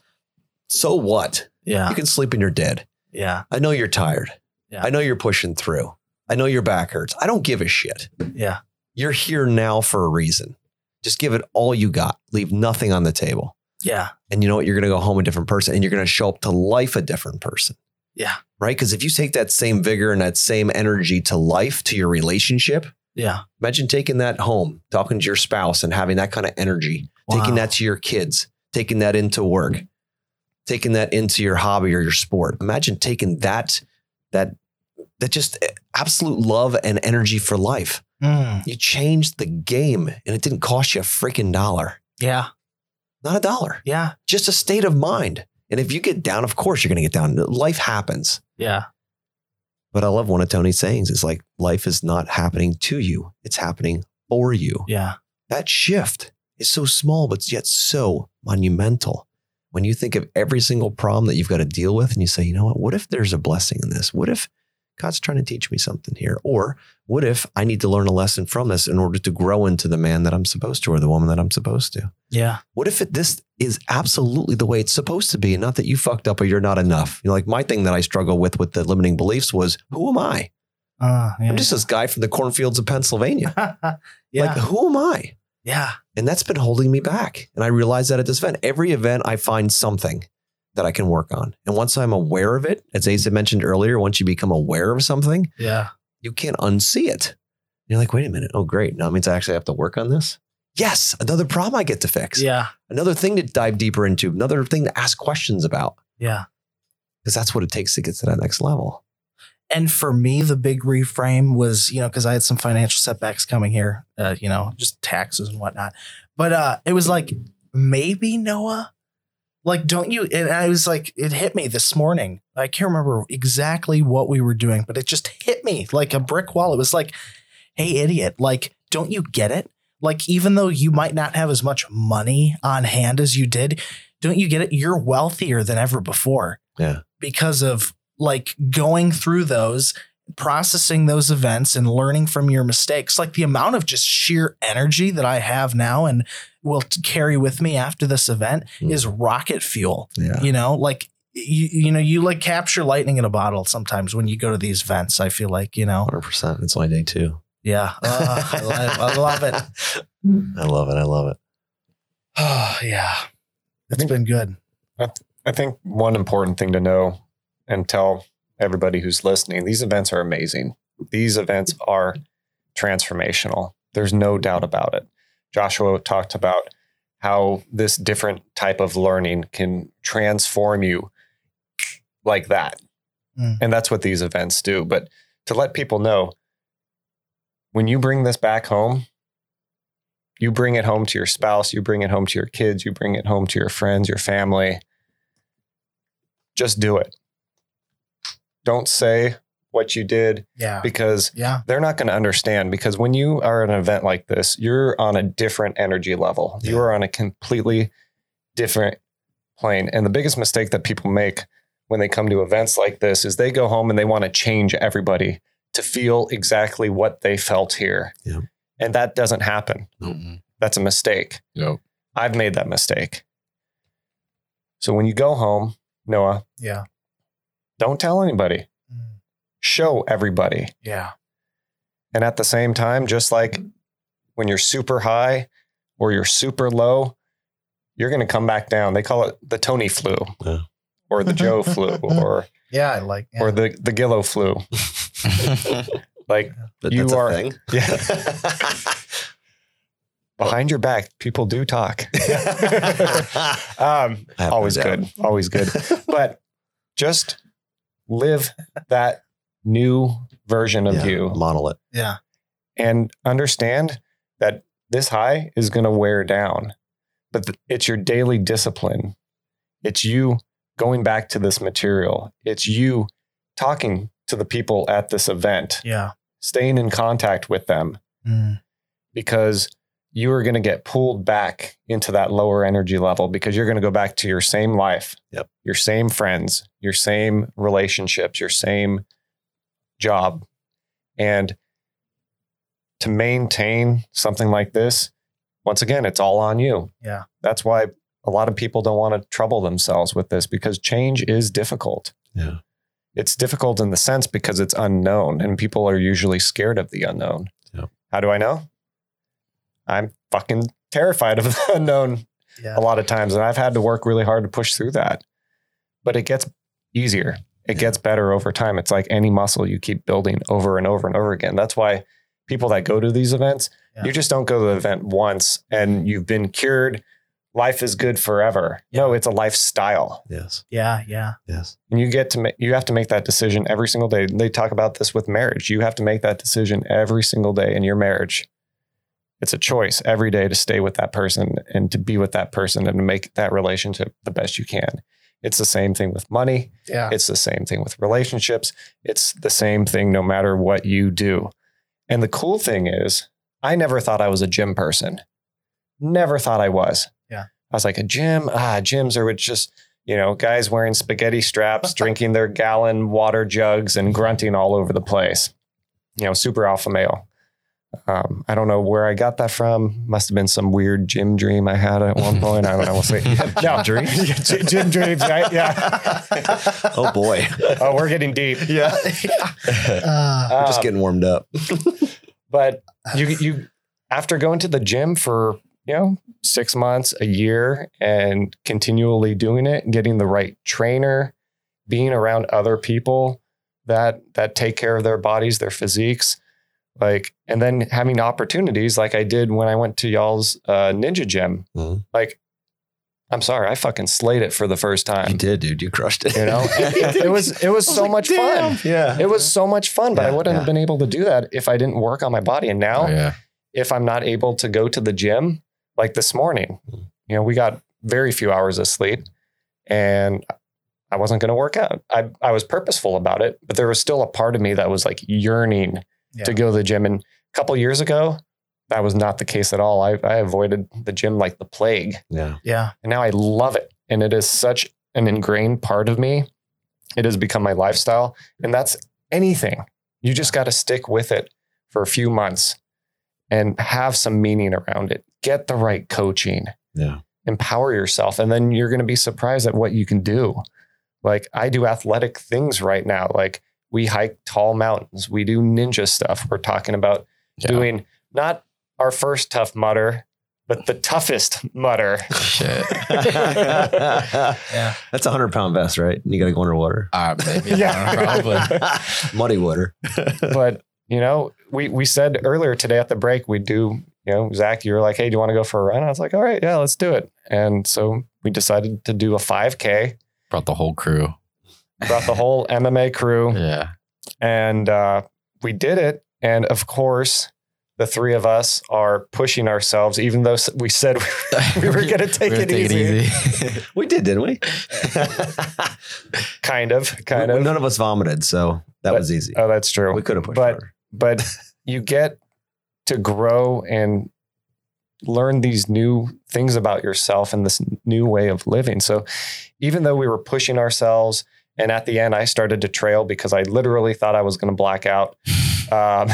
So what? yeah You can sleep and you're dead. yeah I know you're tired. Yeah. I know you're pushing through. I know your back hurts. I don't give a shit. yeah You're here now for a reason. Just give it all you got. Leave nothing on the table. yeah And you know what? You're going to go home a different person and you're going to show up to life a different person. Yeah Right? Because if you take that same vigor and that same energy to life, to your relationship, yeah imagine taking that home, talking to your spouse and having that kind of energy, taking that to your kids, taking that into work, taking that into your hobby or your sport. Imagine taking that, that, that just absolute love and energy for life. Mm, You changed the game and it didn't cost you a freaking dollar. yeah Not a dollar, yeah just a state of mind. And if you get down, of course you're going to get down. Life happens. yeah But I love one of Tony's sayings. It's like life is not happening to you, it's happening for you. yeah That shift is so small, but yet so monumental. When you think of every single problem that you've got to deal with and you say, you know what? What if there's a blessing in this? What if God's trying to teach me something here? Or what if I need to learn a lesson from this in order to grow into the man that I'm supposed to or the woman that I'm supposed to? Yeah. What if it, this is absolutely the way it's supposed to be and not that you fucked up or you're not enough? You know, like my thing that I struggle with with the limiting beliefs was, who am I? Uh, yeah. I'm just this guy from the cornfields of Pennsylvania. yeah. Like, who am I? yeah. And that's been holding me back. And I realized that at this event, every event I find something that I can work on. And once I'm aware of it, as Ace mentioned earlier, once you become aware of something, Yeah. You can't unsee it. You're like, wait a minute. Oh, great. Now it means I actually have to work on this. Yes, another problem I get to fix. Yeah. Another thing to dive deeper into, another thing to ask questions about. Yeah. Because that's what it takes to get to that next level. And for me, the big reframe was, you know, because I had some financial setbacks coming here, uh, you know, just taxes and whatnot. But uh, it was like, maybe Noah, like, don't you? And I was like, it hit me this morning. I can't remember exactly what we were doing, but it just hit me like a brick wall. It was like, hey, idiot, like, don't you get it? Like, even though you might not have as much money on hand as you did, don't you get it? You're wealthier than ever before. Yeah. Because of like going through those, processing those events and learning from your mistakes. Like the amount of just sheer energy that I have now and will carry with me after this event Mm. is rocket fuel. Yeah. You know, like you, you know, you like capture lightning in a bottle sometimes when you go to these events. I feel like, you know, 100%. It's only day two. yeah, uh, I, lo- I love it. I love it. I love it. Oh, yeah. It's think- been good. I think one important thing to know and tell everybody who's listening these events are amazing. These events are transformational. There's no doubt about it. Joshua talked about how this different type of learning can transform you like that. Mm. And that's what these events do. But to let people know, when you bring this back home, you bring it home to your spouse, you bring it home to your kids, you bring it home to your friends, your family. Just do it. Don't say what you did Yeah. because Yeah. they're not going to understand because when you are at an event like this, you're on a different energy level. you are on a completely different plane. And the biggest mistake that people make when they come to events like this is they go home and they want to change everybody to feel exactly what they felt here. Yeah. And that doesn't happen. Mm-mm. That's a mistake. Nope. I've made that mistake. So when you go home, Noah, Yeah. Don't tell anybody. Mm. Show everybody. Yeah. And at the same time, just like when you're super high or you're super low, you're going to come back down. They call it the Tony flu Yeah. or the Joe flu or Yeah. I like, yeah. or the the Gillow flu. Like But You that's are- a thing. yeah. behind your back, people do talk. um, I have no always good, always good. But just live that new version of Yeah, you Model it. yeah. and understand that this high is going to wear down, but th- it's your daily discipline. It's you going back to this material. It's you talking to the people at this event, Yeah. staying in contact with them Mm. because you are going to get pulled back into that lower energy level because you're going to go back to your same life, Yep. your same friends, your same relationships, your same job. And to maintain something like this, once again, it's all on you. Yeah. That's why a lot of people don't want to trouble themselves with this because change is difficult. Yeah. It's difficult in the sense because it's unknown and people are usually scared of the unknown. Yep. How do I know? I'm fucking terrified of the unknown Yeah. a lot of times. And I've had to work really hard to push through that. But it gets easier. It Yeah. gets better over time. It's like any muscle you keep building over and over and over again. That's why people that go to these events, Yeah. you just don't go to the event once and you've been cured. Life is good forever. No, it's a lifestyle. Yes. Yeah. Yeah. Yes. And you get to make you have to make that decision every single day. They talk about this with marriage. You have to make that decision every single day in your marriage. It's a choice every day to stay with that person and to be with that person and to make that relationship the best you can. It's the same thing with money. Yeah. It's the same thing with relationships. It's the same thing no matter what you do. And the cool thing is, I never thought I was a gym person. Never thought I was. Yeah. I was like, a gym, ah, gyms are just, you know, guys wearing spaghetti straps, drinking their gallon water jugs and grunting all over the place. You know, super alpha male. Um, I don't know where I got that from. Must have been some weird gym dream I had at one point. I don't know. We'll see. No, dream? Gy- gym dreams, right? Yeah. oh boy. oh, we're getting deep. Yeah. Uh, Just Um, getting warmed up. but you you after going to the gym for you know six months a year and continually doing it getting the right trainer being around other people that that take care of their bodies their physiques like and then having opportunities like i did when i went to y'all's uh, ninja gym Mhm. like i'm sorry i fucking slayed it for the first You time did, dude. You crushed it. you know it was it was so much fun Yeah. it was so much fun but i wouldn't yeah. have been able to do that if i didn't work on my body and now Oh, yeah. if I'm not able to go to the gym, like this morning, Mm. you know, we got very few hours of sleep and I wasn't going to work out. I, I was purposeful about it, but there was still a part of me that was like yearning Yeah. to go to the gym. And a couple years ago, that was not the case at all. I, I avoided the gym like the plague. Yeah. yeah. And now I love it. And it is such an ingrained part of me. It has become my lifestyle. And that's anything. You just got to stick with it for a few months and have some meaning around it. Get the right coaching, Yeah. empower yourself. And then you're going to be surprised at what you can do. Like I do athletic things right now. Like we hike tall mountains, we do ninja stuff. We're talking about Yeah. doing not our first Tough Mudder, but the Toughest Mudder. Shit. Yeah. That's a hundred pound vest, right? And You got to go underwater. Uh, maybe. Yeah. Probably. Muddy water. but you know, we we said earlier today at the break we do. You know, Zach, you were like, "Hey, do you want to go for a run?" I was like, "All right, yeah, let's do it." And so we decided to do a 5K. Brought the whole crew. Brought the whole MMA crew, Yeah. and uh, we did it. And of course, the three of us are pushing ourselves, even though we said we were going to take, We're it, gonna easy. we did, didn't we? Kind of, kind of. None of us vomited, so that But- was easy. Oh, that's true. we could have pushed but- harder. but you get to grow and learn these new things about yourself and this new way of living. So even though we were pushing ourselves, and at the end, I started to trail because I literally thought I was going to black out. Um,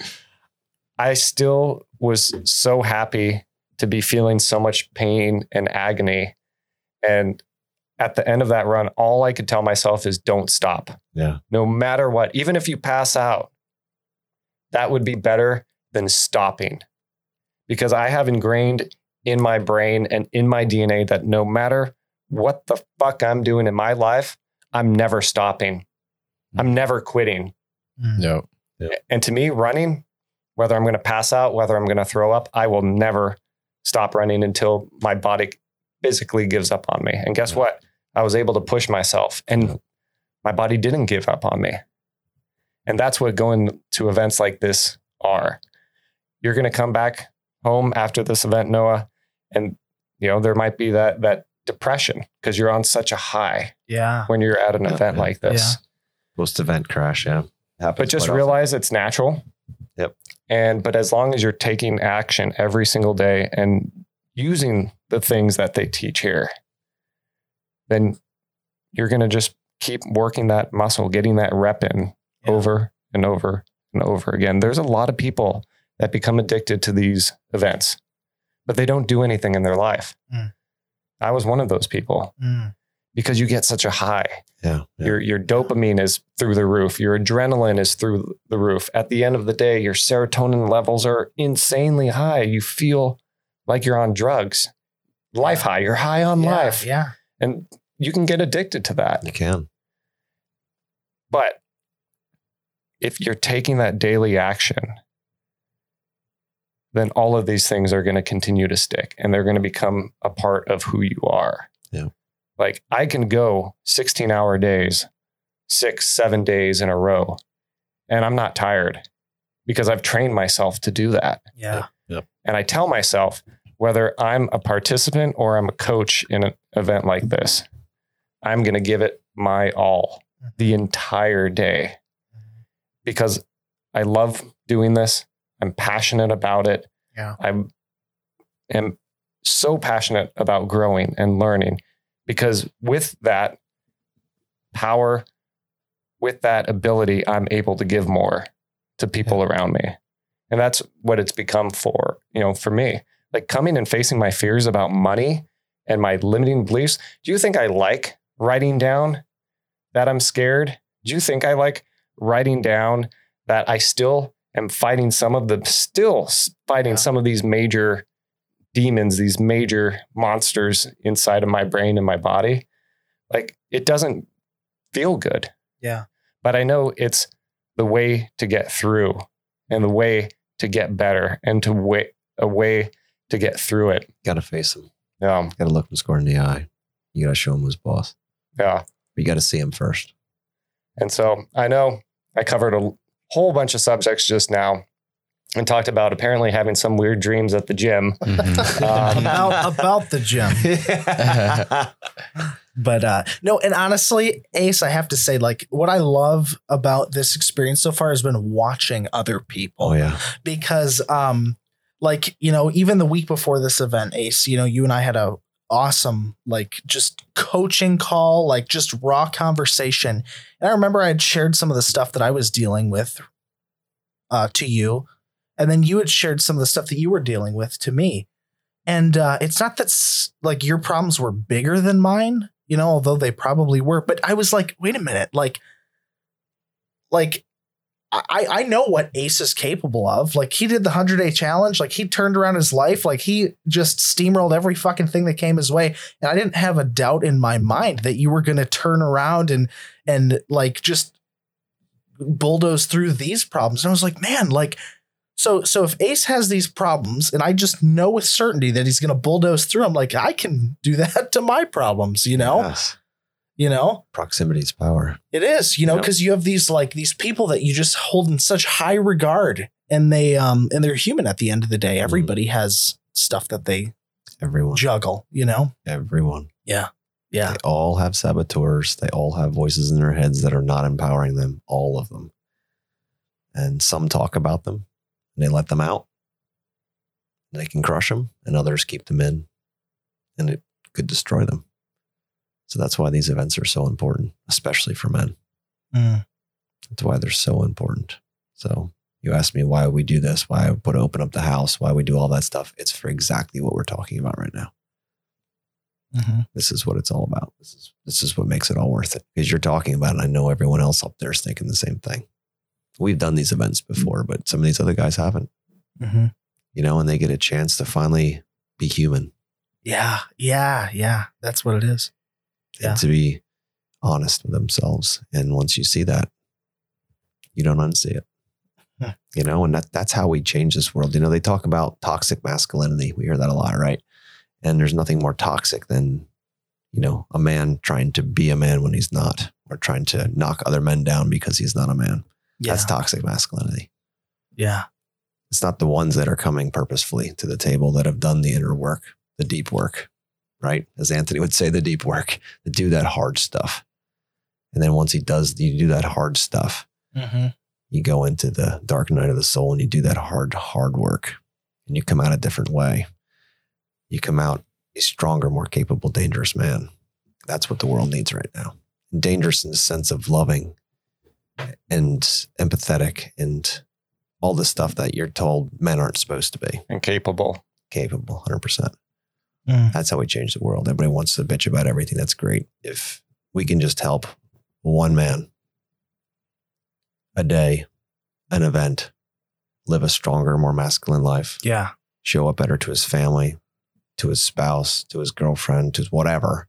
I still was so happy to be feeling so much pain and agony. And at the end of that run, all I could tell myself is don't stop. Yeah. No matter what, even if you pass out, that would be better than stopping. Because I have ingrained in my brain and in my DNA that no matter what the fuck I'm doing in my life, I'm never stopping. I'm never quitting. Mm. Yep. And to me, running, whether I'm going to pass out, whether I'm going to throw up, I will never stop running until my body physically gives up on me. And guess what? I was able to push myself and my body didn't give up on me. And that's what going to events like this are. You're going to come back home after this event, Noah, and you know, there might be that that depression because you're on such a high Yeah. when you're at an Yeah, event like this. Post event crash. Yeah. Happens but just quite often. realize it's natural. Yep. And but as long as you're taking action every single day and using the things that they teach here, then you're going to just keep working that muscle, getting that rep in Yeah. over and over and over again. There's a lot of people that become addicted to these events, but they don't do anything in their life. Mm. I was one of those people Mm. because you get such a high. Yeah. yeah. Your your dopamine is through the roof. Your adrenaline is through the roof. At the end of the day, your serotonin levels are insanely high. You feel like you're on drugs. Life high. You're high on Yeah, life. Yeah. And you can get addicted to that. You can. But if you're taking that daily action, then all of these things are going to continue to stick and they're going to become a part of who you are. Yeah. Like I can go 16 hour days, six, seven days in a row, and I'm not tired because I've trained myself to do that. Yeah. And I tell myself, whether I'm a participant or I'm a coach in an event like this, I'm going to give it my all mm-hmm. the entire day mm-hmm. because I love doing this. I'm passionate about it. Yeah. I am so passionate about growing and learning because with that power, with that ability, I'm able to give more to people around me. And that's what it's become for, you know, for me. Like coming and facing my fears about money and my limiting beliefs. Do you think I like writing down that I'm scared? Do you think I like writing down that I still am fighting some of the still fighting Yeah. some of these major demons, these major monsters inside of my brain and my body? Like it doesn't feel good. Yeah. But I know it's the way to get through and the way to get better and to way a way to get through it. Got to face him. Um, Got to look him square in the eye. You got to show him who's boss. yeah. But you got to see him first. And so I know I covered a whole bunch of subjects just now and talked about apparently having some weird dreams at the gym. Mhm. Um, about about the gym. But uh no, and honestly, Ace, I have to say, like what I love about this experience so far has been watching other people oh yeah. because um like, you know, even the week before this event, Ace, you know, you and I had a awesome like just coaching call, like just raw conversation. And I remember I had shared some of the stuff that I was dealing with uh to you. And then you had shared some of the stuff that you were dealing with to me. And uh, it's not that like your problems were bigger than mine, you know, although they probably were. But I was like, wait a minute, like, like I I know what Ace is capable of. Like he did the hundred day challenge, like he turned around his life, like he just steamrolled every fucking thing that came his way. And I didn't have a doubt in my mind that you were going to turn around and and like just bulldoze through these problems. And I was like, man, like so so if Ace has these problems and I just know with certainty that he's going to bulldoze through them, like I can do that to my problems, you know? Yes. You know? Proximity is power. It is, you know, Yep. because you have these like these people that you just hold in such high regard and they um and they're human at the end of the day. Everybody has stuff that they Everyone. juggle, you know? Everyone. Yeah. Yeah. They all have saboteurs. They all have voices in their heads that are not empowering them. All of them. And some talk about them and they let them out. They can crush them, and others keep them in, and it could destroy them. So that's why these events are so important, especially for men. Mm. That's why they're so important. So you asked me why we do this, why I put open up the house, why we do all that stuff. It's for exactly what we're talking about right now. Mhm. This is what it's all about. This is this is what makes it all worth it. Because you're talking about it. I know everyone else up there is thinking the same thing. We've done these events before, but some of these other guys haven't, Mhm. you know, and they get a chance to finally be human Yeah. Yeah. Yeah. That's what it is. Yeah. and to be honest with themselves. And once you see that, you don't unsee it. You know, and that that's how we change this world. You know, they talk about toxic masculinity. We hear that a lot, right? And there's nothing more toxic than, you know, a man trying to be a man when he's not, or trying to knock other men down because he's not a man. Yeah. That's toxic masculinity. yeah. It's not the ones that are coming purposefully to the table that have done the inner work, the deep work, right? As Anthony would say, the deep work, to do that hard stuff. And then once he does, you do that hard stuff, Mhm. you go into the dark night of the soul and you do that hard, hard work and you come out a different way. You come out a stronger, more capable, dangerous man. That's what the world needs right now. Dangerous in the sense of loving and empathetic and all the stuff that you're told men aren't supposed to be and capable. capable 100%. Mm. That's how we change the world. Everybody wants to bitch about everything. That's great. If we can just help one man a day, an event, live a stronger, more masculine life, Yeah. show up better to his family, to his spouse, to his girlfriend, to whatever.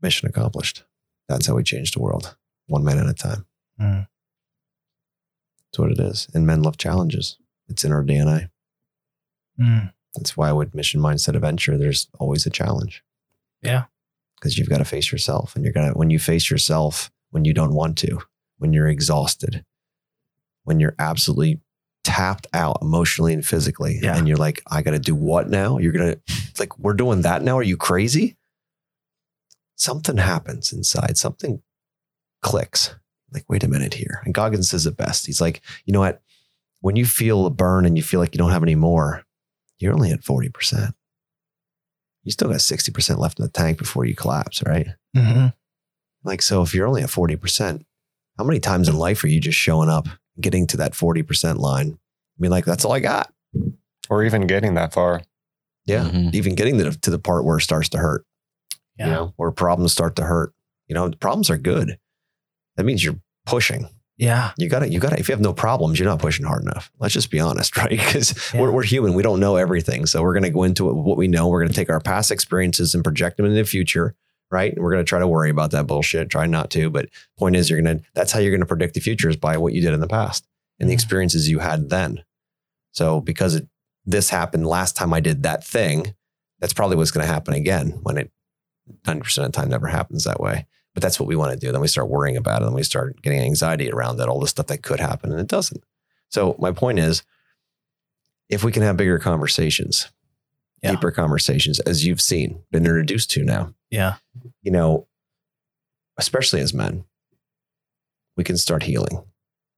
Mission accomplished. That's how we change the world, one man at a time. Mm. That's what it is. And men love challenges. It's in our DNA. Mm. That's why with Mission Mindset Adventure, there's always a challenge. Yeah. Because you've got to face yourself. And you're going to, when you face yourself, when you don't want to, when you're exhausted, when you're absolutely tapped out emotionally and physically, Yeah. and you're like, I got to do what now? You're going to, like, we're doing that now? Are you crazy? Something happens inside, something clicks. Like, wait a minute here. And Goggins says it best. He's like, you know what? When you feel a burn and you feel like you don't have any more, you're only at 40%. you still got 60% left in the tank before you collapse, right? Mhm. Like, so if you're only at 40%, how many times in life are you just showing up, getting to that 40% line? I mean, like, that's all I got. Or even getting that far. Yeah. Mhm. Even getting to the, to the part where it starts to hurt, Yeah. you know, where problems start to hurt. You know, problems are good. That means you're pushing. Yeah. You got to, you got to, if you have no problems, you're not pushing hard enough. Let's just be honest, right? Because Yeah. we're, we're human. We don't know everything. So we're going to go into what we know. We're going to take our past experiences and project them into the future, right? And we're going to try to worry about that bullshit, try not to. But point is, you're going to, that's how you're going to predict the future is by what you did in the past and the experiences you had then. So because it, this happened last time I did that thing, that's probably what's going to happen again when it 90% of the time never happens that way. But that's what we want to do. Then we start worrying about it and we start getting anxiety around that, all the stuff that could happen and it doesn't. So my point is, if we can have bigger conversations, Yeah. deeper conversations, as you've seen, been introduced to now, Yeah. you know, especially as men, we can start healing.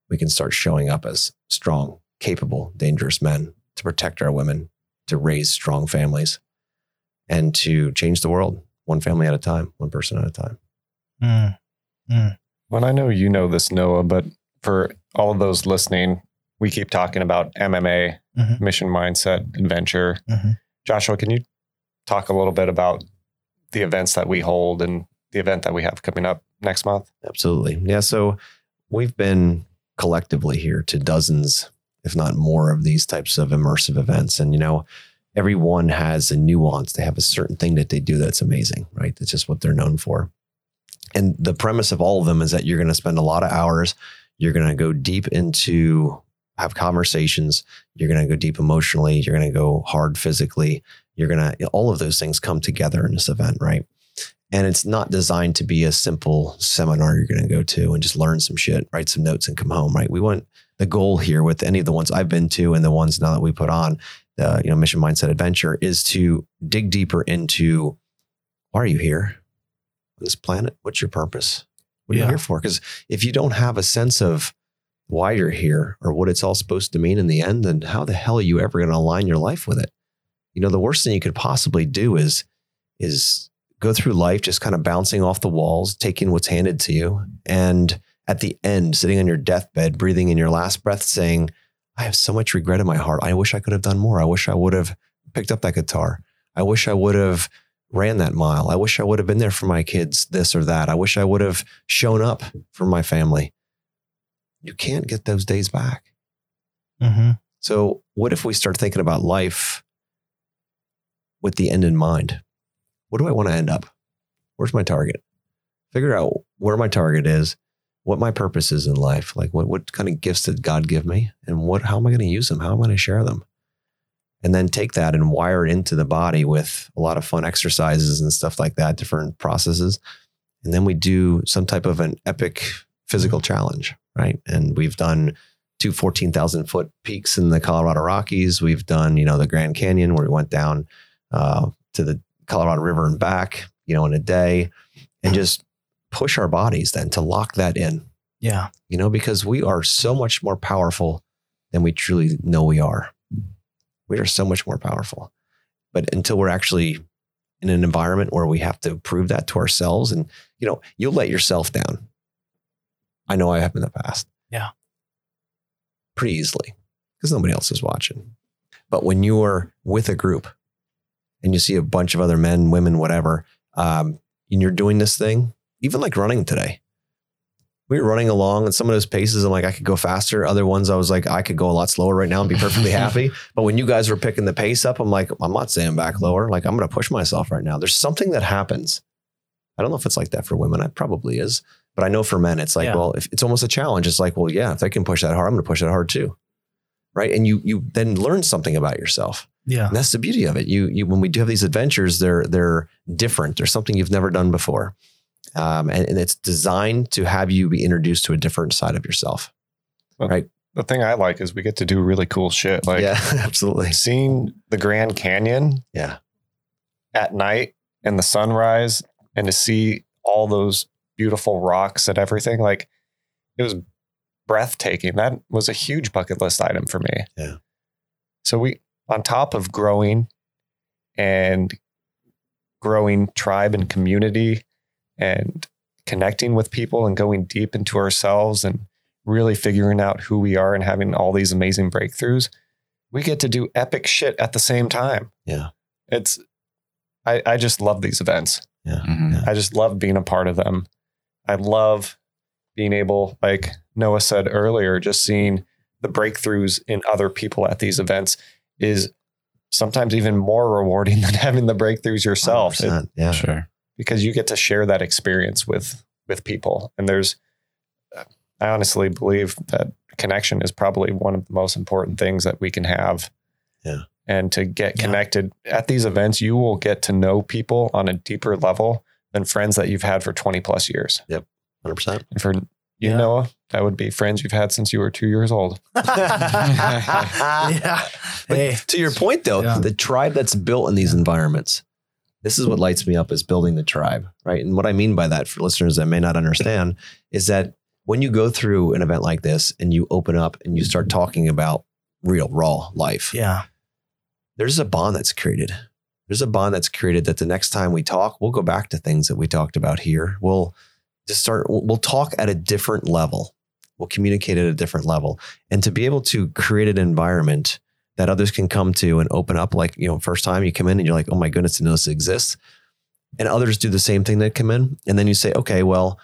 We can start showing up as strong, capable, dangerous men to protect our women, to raise strong families, and to change the world one family at a time, one person at a time. Mm. Well, I know you know this, Noah, but for all of those listening, we keep talking about MMA, Mhm. mission mindset, adventure. Mhm. Joshua, can you talk a little bit about the events that we hold and the event that we have coming up next month? Absolutely. Yeah. So we've been collectively here to dozens, if not more, of these types of immersive events. And, you know, everyone has a nuance. They have a certain thing that they do that's amazing, right? That's just what they're known for. And the premise of all of them is that you're going to spend a lot of hours. You're going to go deep into have conversations. You're going to go deep emotionally. You're going to go hard physically. You're going to, all of those things come together in this event, right? And it's not designed to be a simple seminar you're going to go to and just learn some shit, write some notes, and come home. Right? We want the goal here with any of the ones I've been to and the ones now that we put on, the you know Mission Mindset Adventure, is to dig deeper into why are you here this planet? What's your purpose? What are Yeah. you here for? Because if you don't have a sense of why you're here or what it's all supposed to mean in the end, then how the hell are you ever going to align your life with it? You know, the worst thing you could possibly do is is go through life just kind of bouncing off the walls, taking what's handed to you. And at the end, sitting on your deathbed, breathing in your last breath, saying, I have so much regret in my heart. I wish I could have done more. I wish I would have picked up that guitar. I wish I would have ran that mile. I wish I would have been there for my kids, this or that. I wish I would have shown up for my family. You can't get those days back. Mhm. So, what if we start thinking about life with the end in mind? Where do I want to end up? Where's my target? Figure out where my target is, what my purpose is in life, like what, what kind of gifts did God give me, and what how am I going to use them? How am I going to share them? And then take that and wire it into the body with a lot of fun exercises and stuff like that, different processes. And then we do some type of an epic physical challenge, right? And we've done two 14,000 foot peaks in the Colorado Rockies. We've done, you know, the Grand Canyon where we went down uh, to the Colorado River and back, you know, in a day and just push our bodies then to lock that in, Yeah. you know, because we are so much more powerful than we truly know we are. We are so much more powerful. But until we're actually in an environment where we have to prove that to ourselves, and, you know, you'll let yourself down. I know I have in the past. Yeah. Pretty easily because nobody else is watching. But when you are with a group and you see a bunch of other men, women, whatever, um, and you're doing this thing, even like running today, we were running along and some of those paces, I'm like, I could go faster. Other ones, I was like, I could go a lot slower right now and be perfectly happy. But when you guys were picking the pace up, I'm like, I'm not saying back lower. Like, I'm going to push myself right now. There's something that happens. I don't know if it's like that for women. It probably is. But I know for men, it's like, Yeah. well, if it's almost a challenge. It's like, well, yeah, if they can push that hard, I'm going to push that hard too. Right. And you, you then learn something about yourself. Yeah. And that's the beauty of it. You, you, when we do have these adventures, they're, they're different. They're something you've never done before. Um, and, and it's designed to have you be introduced to a different side of yourself. Right. The thing I like is we get to do really cool shit. Like yeah, absolutely. seeing the Grand Canyon Yeah. at night and the sunrise and to see all those beautiful rocks and everything. Like it was breathtaking. That was a huge bucket list item for me. Yeah. So we, on top of growing and growing tribe and community and connecting with people and going deep into ourselves and really figuring out who we are and having all these amazing breakthroughs, we get to do epic shit at the same time. Yeah. It's, I, I just love these events. Mhm. I just love being a part of them. I love being able, like Noah said earlier, just seeing the breakthroughs in other people at these events is sometimes even more rewarding than having the breakthroughs yourself It- yeah. Sure. Because you get to share that experience with with people. And there's, I honestly believe that connection is probably one of the most important things that we can have. Yeah. And to get Yeah. connected at these events, you will get to know people on a deeper level than friends that you've had for 20 plus years. Yep. 100%. And for you, Yeah. Noah, that would be friends you've had since you were two years old. yeah. Hey. to your point, though, Yeah. the tribe that's built in these environments, this is what lights me up is building the tribe, right? And what I mean by that for listeners that may not understand is that when you go through an event like this and you open up and you start talking about real, raw life, Yeah. there's a bond that's created. There's a bond that's created that the next time we talk, we'll go back to things that we talked about here. We'll just start, we'll talk at a different level. We'll communicate at a different level. And to be able to create an environment that others can come to and open up, like, you know, first time you come in and you're like, oh my goodness, know this exists. And others do the same thing that come in. And then you say, okay, well,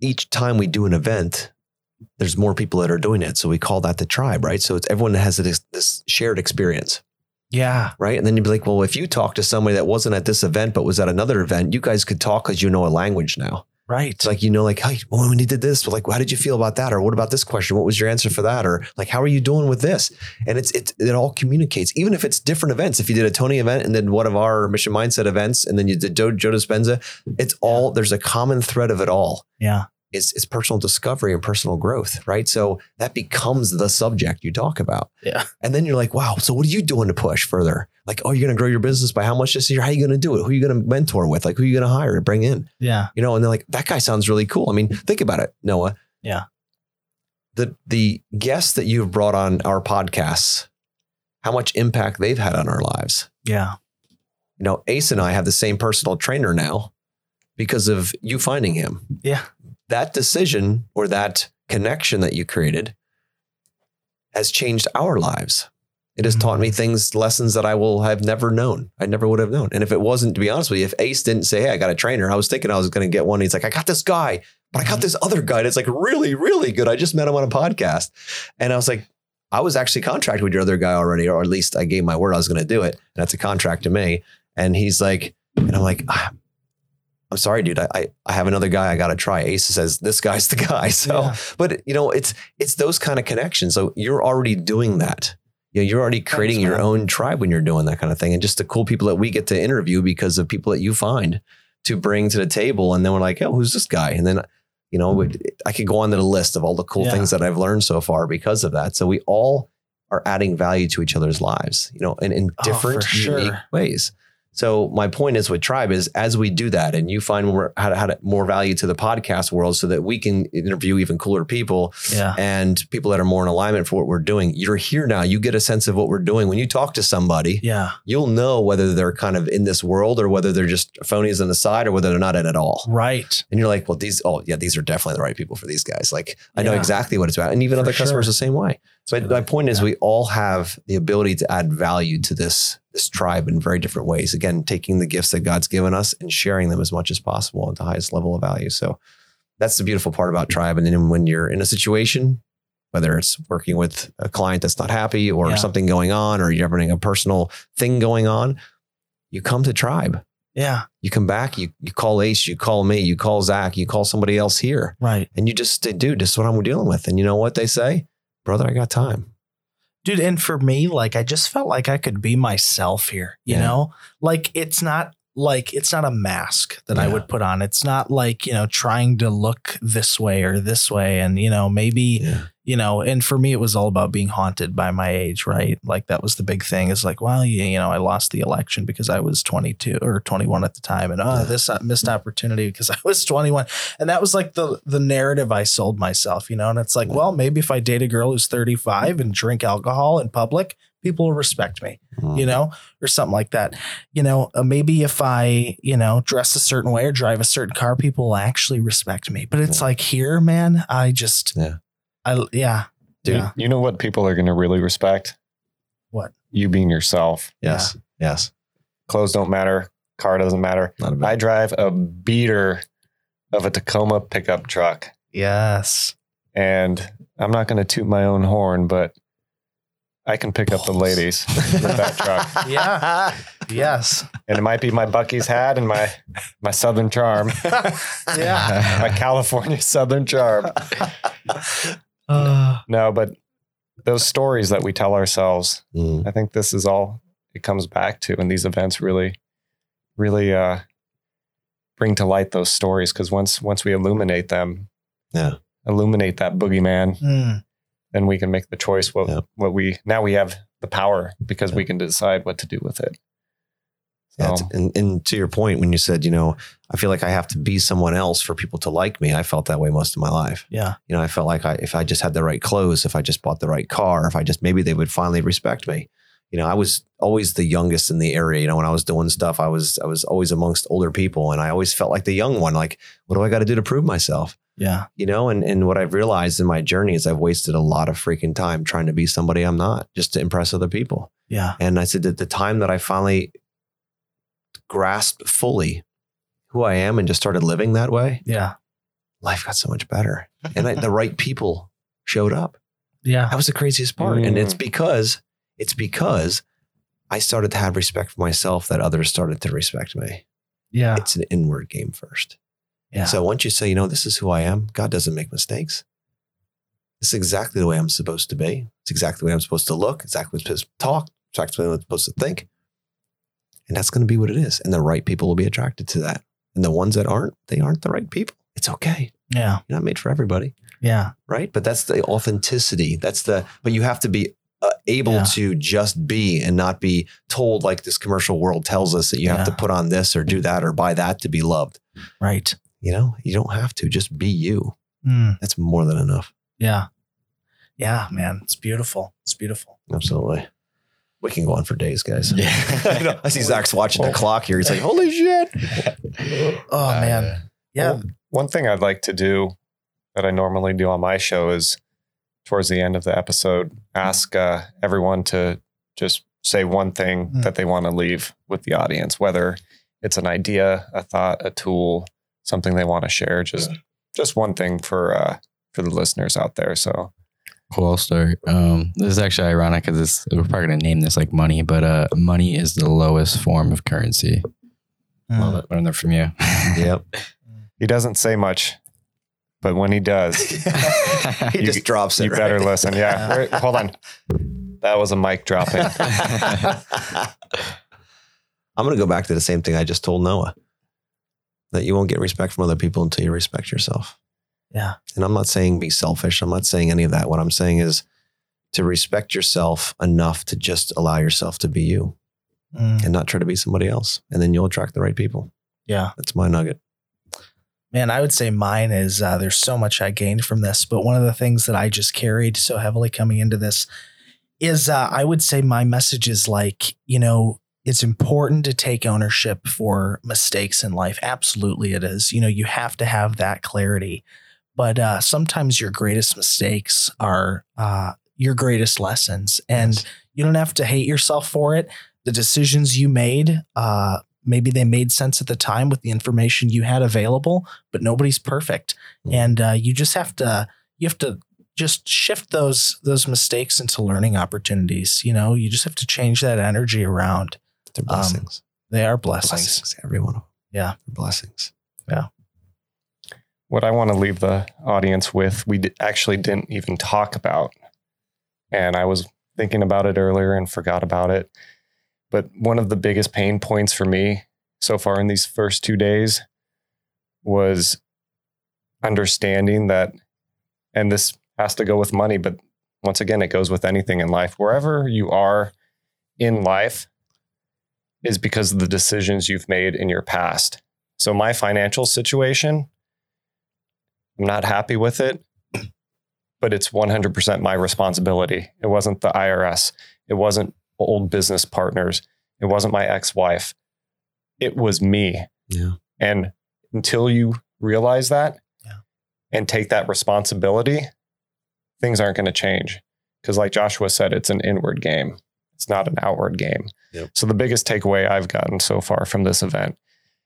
each time we do an event, there's more people that are doing it. So we call that the tribe, right? So it's everyone that has this, this shared experience Yeah. right? And then you'd be like, well, if you talk to somebody that wasn't at this event but was at another event, you guys could talk because you know a language now. Right. It's like you know, like, hey, well, when you did this, like, how did you feel about that? Or what about this question? What was your answer for that? Or like, how are you doing with this? And it's it it all communicates, even if it's different events. If you did a Tony event and then one of our Mission Mindset events, and then you did Joe, Joe Dispenza, it's all there's a common thread of it all yeah. Is is personal discovery and personal growth, right? So that becomes the subject you talk about. Yeah. And then you're like, wow, so what are you doing to push further? Like, oh, you're going to grow your business by how much this year? How are you going to do it? Who are you going to mentor with? Like, who are you going to hire and bring in? Yeah. You know, and they're like, that guy sounds really cool. I mean, think about it, Noah. Yeah. The the guests that you've brought on our podcasts, how much impact they've had on our lives. Yeah. You know, Ace and I have the same personal trainer now because of you finding him. Yeah. That decision or that connection that you created has changed our lives. It has taught me things, lessons that I will have never known. I never would have known. And if it wasn't, to be honest with you, if Ace didn't say, Hey, I got a trainer, I was thinking I was going to get one. He's like, I got this guy, but I got this other guy that's like really, really good. I just met him on a podcast. And I was like, I was actually contracted with your other guy already, or at least I gave my word I was going to do it. And that's a contract to me. And he's like, and I'm like, ah, I'm sorry, dude. I, I, I have another guy I got to try. Ace says, this guy's the guy. So, Yeah. but you know, it's, it's those kind of connections. So you're already doing that. You know, you're already creating your own tribe when you're doing that kind of thing. And just the cool people that we get to interview because of people that you find to bring to the table. And then we're like, oh, who's this guy? And then, you know, I could go on to the list of all the cool Yeah. things that I've learned so far because of that. So we all are adding value to each other's lives, you know, and in Oh, different, sure. unique ways. So my point is with tribe is as we do that and you find more how to, how to more value to the podcast world so that we can interview even cooler people Yeah. and people that are more in alignment for what we're doing. You're here now. You get a sense of what we're doing. When you talk to somebody, Yeah. you'll know whether they're kind of in this world or whether they're just phonies on the side or whether they're not in at all. Right. And you're like, well, these, oh yeah, these are definitely the right people for these guys. Like I know exactly what it's about. And even For other customers the same way. So my point is Yeah. we all have the ability to add value to this, this tribe in very different ways. Again, taking the gifts that God's given us and sharing them as much as possible at the highest level of value. So that's the beautiful part about tribe. And then when you're in a situation, whether it's working with a client that's not happy or Yeah. something going on, or you're having a personal thing going on, you come to tribe. Yeah. You come back, you, you call Ace, you call me, you call Zach, you call somebody else here, Right. and you just say, dude, this is what I'm dealing with. And you know what they say? Brother, I got time. Dude and for me like i just felt like i could be myself here you Yeah. know like it's not like it's not a mask that i would put on. It's not like you know trying to look this way or this way. And you know maybe Yeah. you know and for me it was all about being haunted by my age right? Like that was the big thing. Is like well you, you know i lost the election because i was 22 or 21 at the time. And oh Yeah. this uh, missed opportunity because i was 21 and that was like the the narrative i sold myself you know? And it's like Yeah. well maybe if i date a girl who's 35 and drink alcohol in public people will respect me, Mm. you know, or something like that. You know, uh, maybe if I, you know, dress a certain way or drive a certain car, people will actually respect me. But it's Yeah. like here, man, I just, Yeah. I, yeah, Dude, yeah, you know what people are going to really respect? What? You being yourself. Yes. Yes. Clothes don't matter. Car doesn't matter. Not a. I drive a beater of a Tacoma pickup truck. yes, And I'm not going to toot my own horn, but I can pick up the ladies with that truck. Yeah. yes, And it might be my Bucky's hat and my my Southern charm, yeah. my California Southern charm. Uh, No, but those stories that we tell ourselves, Mm. I think this is all it comes back to, and these events really, really uh, bring to light those stories. Because once once we illuminate them, Yeah. illuminate that boogeyman, mm, then we can make the choice. What Yeah. what we now we have the power because we can decide what to do with it. Yeah, So, it's- and, and to your point, when you said, you know, I feel like I have to be someone else for people to like me, I felt that way most of my life. yeah, You know, I felt like I, if I just had the right clothes, if I just bought the right car, if I just maybe they would finally respect me. You know, I was always the youngest in the area. You know, when I was doing stuff, I was I was always amongst older people, and I always felt like the young one. Like, what do I got to do to prove myself? Yeah, You know, and and what I've realized in my journey is I've wasted a lot of freaking time trying to be somebody I'm not, just to impress other people. yeah, And I said that the time that I finally grasped fully who I am and just started living that way, yeah, life got so much better. And I, the right people showed up. yeah, That was the craziest part. And it's Mm. because it's because I started to have respect for myself that others started to respect me. yeah, It's an inward game first. Yeah. So once you say, you know, this is who I am, God doesn't make mistakes. This is exactly the way I'm supposed to be. It's exactly the way I'm supposed to look, exactly what I'm supposed to talk, exactly what I'm supposed to think. And that's going to be what it is. And the right people will be attracted to that. And the ones that aren't, they aren't the right people. It's okay. yeah, You're not made for everybody. yeah, Right. But that's the authenticity. That's the, but you have to be uh, able Yeah. to just be and not be told like this commercial world tells us that you have to put on this or do that or buy that to be loved. right. You know, you don't have to just be you. Mm, That's more than enough. yeah, yeah, man. It's beautiful. It's beautiful. Absolutely. We can go on for days, guys. Yeah. I. I see Zach's watching the clock here. He's like, holy shit. Oh Uh, man, yeah, Well, one thing I'd like to do that I normally do on my show is towards the end of the episode, ask uh, everyone to just say one thing Mm. that they want to leave with the audience, whether it's an idea, a thought, a tool, something they want to share. Just just one thing for uh, for the listeners out there. So Cool. I'll start. Um, this is actually ironic because we're probably gonna name this like money, but uh, money is the lowest form of currency. Mm. Love it. Learned that from you. Yep. he doesn't say much, but when he does, he You- just drops it. you better right? listen. Yeah, Wait, hold on. That was a mic dropping. I'm going to go back to the same thing I just told Noah that you won't get respect from other people until you respect yourself. Yeah. And I'm not saying be selfish. I'm not saying any of that. What I'm saying is to respect yourself enough to just allow yourself to be you Mm, and not try to be somebody else. And then you'll attract the right people. yeah. That's my nugget. Man, I would say mine is uh, there's so much I gained from this, but one of the things that I just carried so heavily coming into this is uh, I would say my message is like, you know, it's important to take ownership for mistakes in life. Absolutely, it is. You know, you have to have that clarity. But uh, sometimes your greatest mistakes are uh, your greatest lessons. And Yes. you don't have to hate yourself for it. The decisions you made, uh, maybe they made sense at the time with the information you had available, but nobody's perfect, Mm. and uh, you just have to you have to just shift those those mistakes into learning opportunities. You know, you just have to change that energy around. They're Um, blessings. They are blessings. blessings. Every one of them. Yeah. They're blessings. Yeah. What I want to leave the audience with, we d- actually didn't even talk about. And I was thinking about it earlier and forgot about it. But one of the biggest pain points for me so far in these first two days was understanding that, and this has to go with money, but once again, it goes with anything in life. Wherever you are in life is because of the decisions you've made in your past. So, my financial situation, I'm not happy with it, but it's 100% my responsibility. It wasn't the IRS. It wasn't old business partners. It wasn't my ex wife. It was me. Yeah. And until you realize that Yeah. and take that responsibility, things aren't going to change. Because, like Joshua said, it's an inward game, it's not an outward game. Yep. So, the biggest takeaway I've gotten so far from this event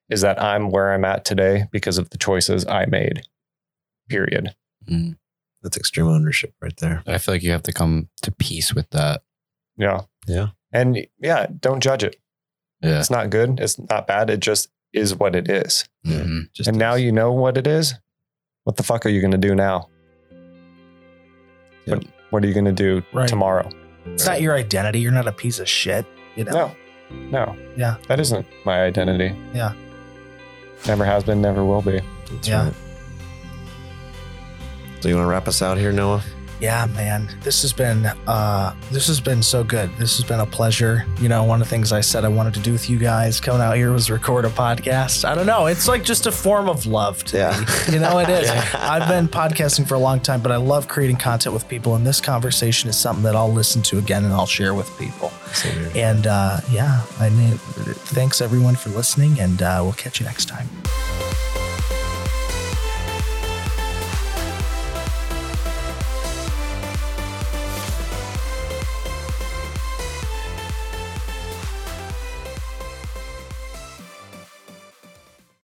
is that I'm where I'm at today because of the choices I made, period. That's extreme ownership right there. I feel like you have to come to peace with that. Yeah. Yeah. And yeah, don't judge it. Yeah. It's not good. It's not bad. It just is what it is. Mhm. Just and now you know what it is. What the fuck are you going to do now? Yep. What, what are you going to do Right. tomorrow? It's not your identity. You're not a piece of shit. You know? No, no. Yeah. That isn't my identity. Yeah. Never has been, never will be. That's Yeah. right. So you want to wrap us out here, Noah? Yeah, man. This has been uh this has been so good. This has been a pleasure. You know, one of the things I said I wanted to do with you guys coming out here was record a podcast. I don't know. It's like just a form of love to Yeah. me. You know, it is. Yeah. I've been podcasting for a long time, but I love creating content with people, and this conversation is something that I'll listen to again and I'll share with people. And uh yeah, I mean thanks everyone for listening, and uh we'll catch you next time.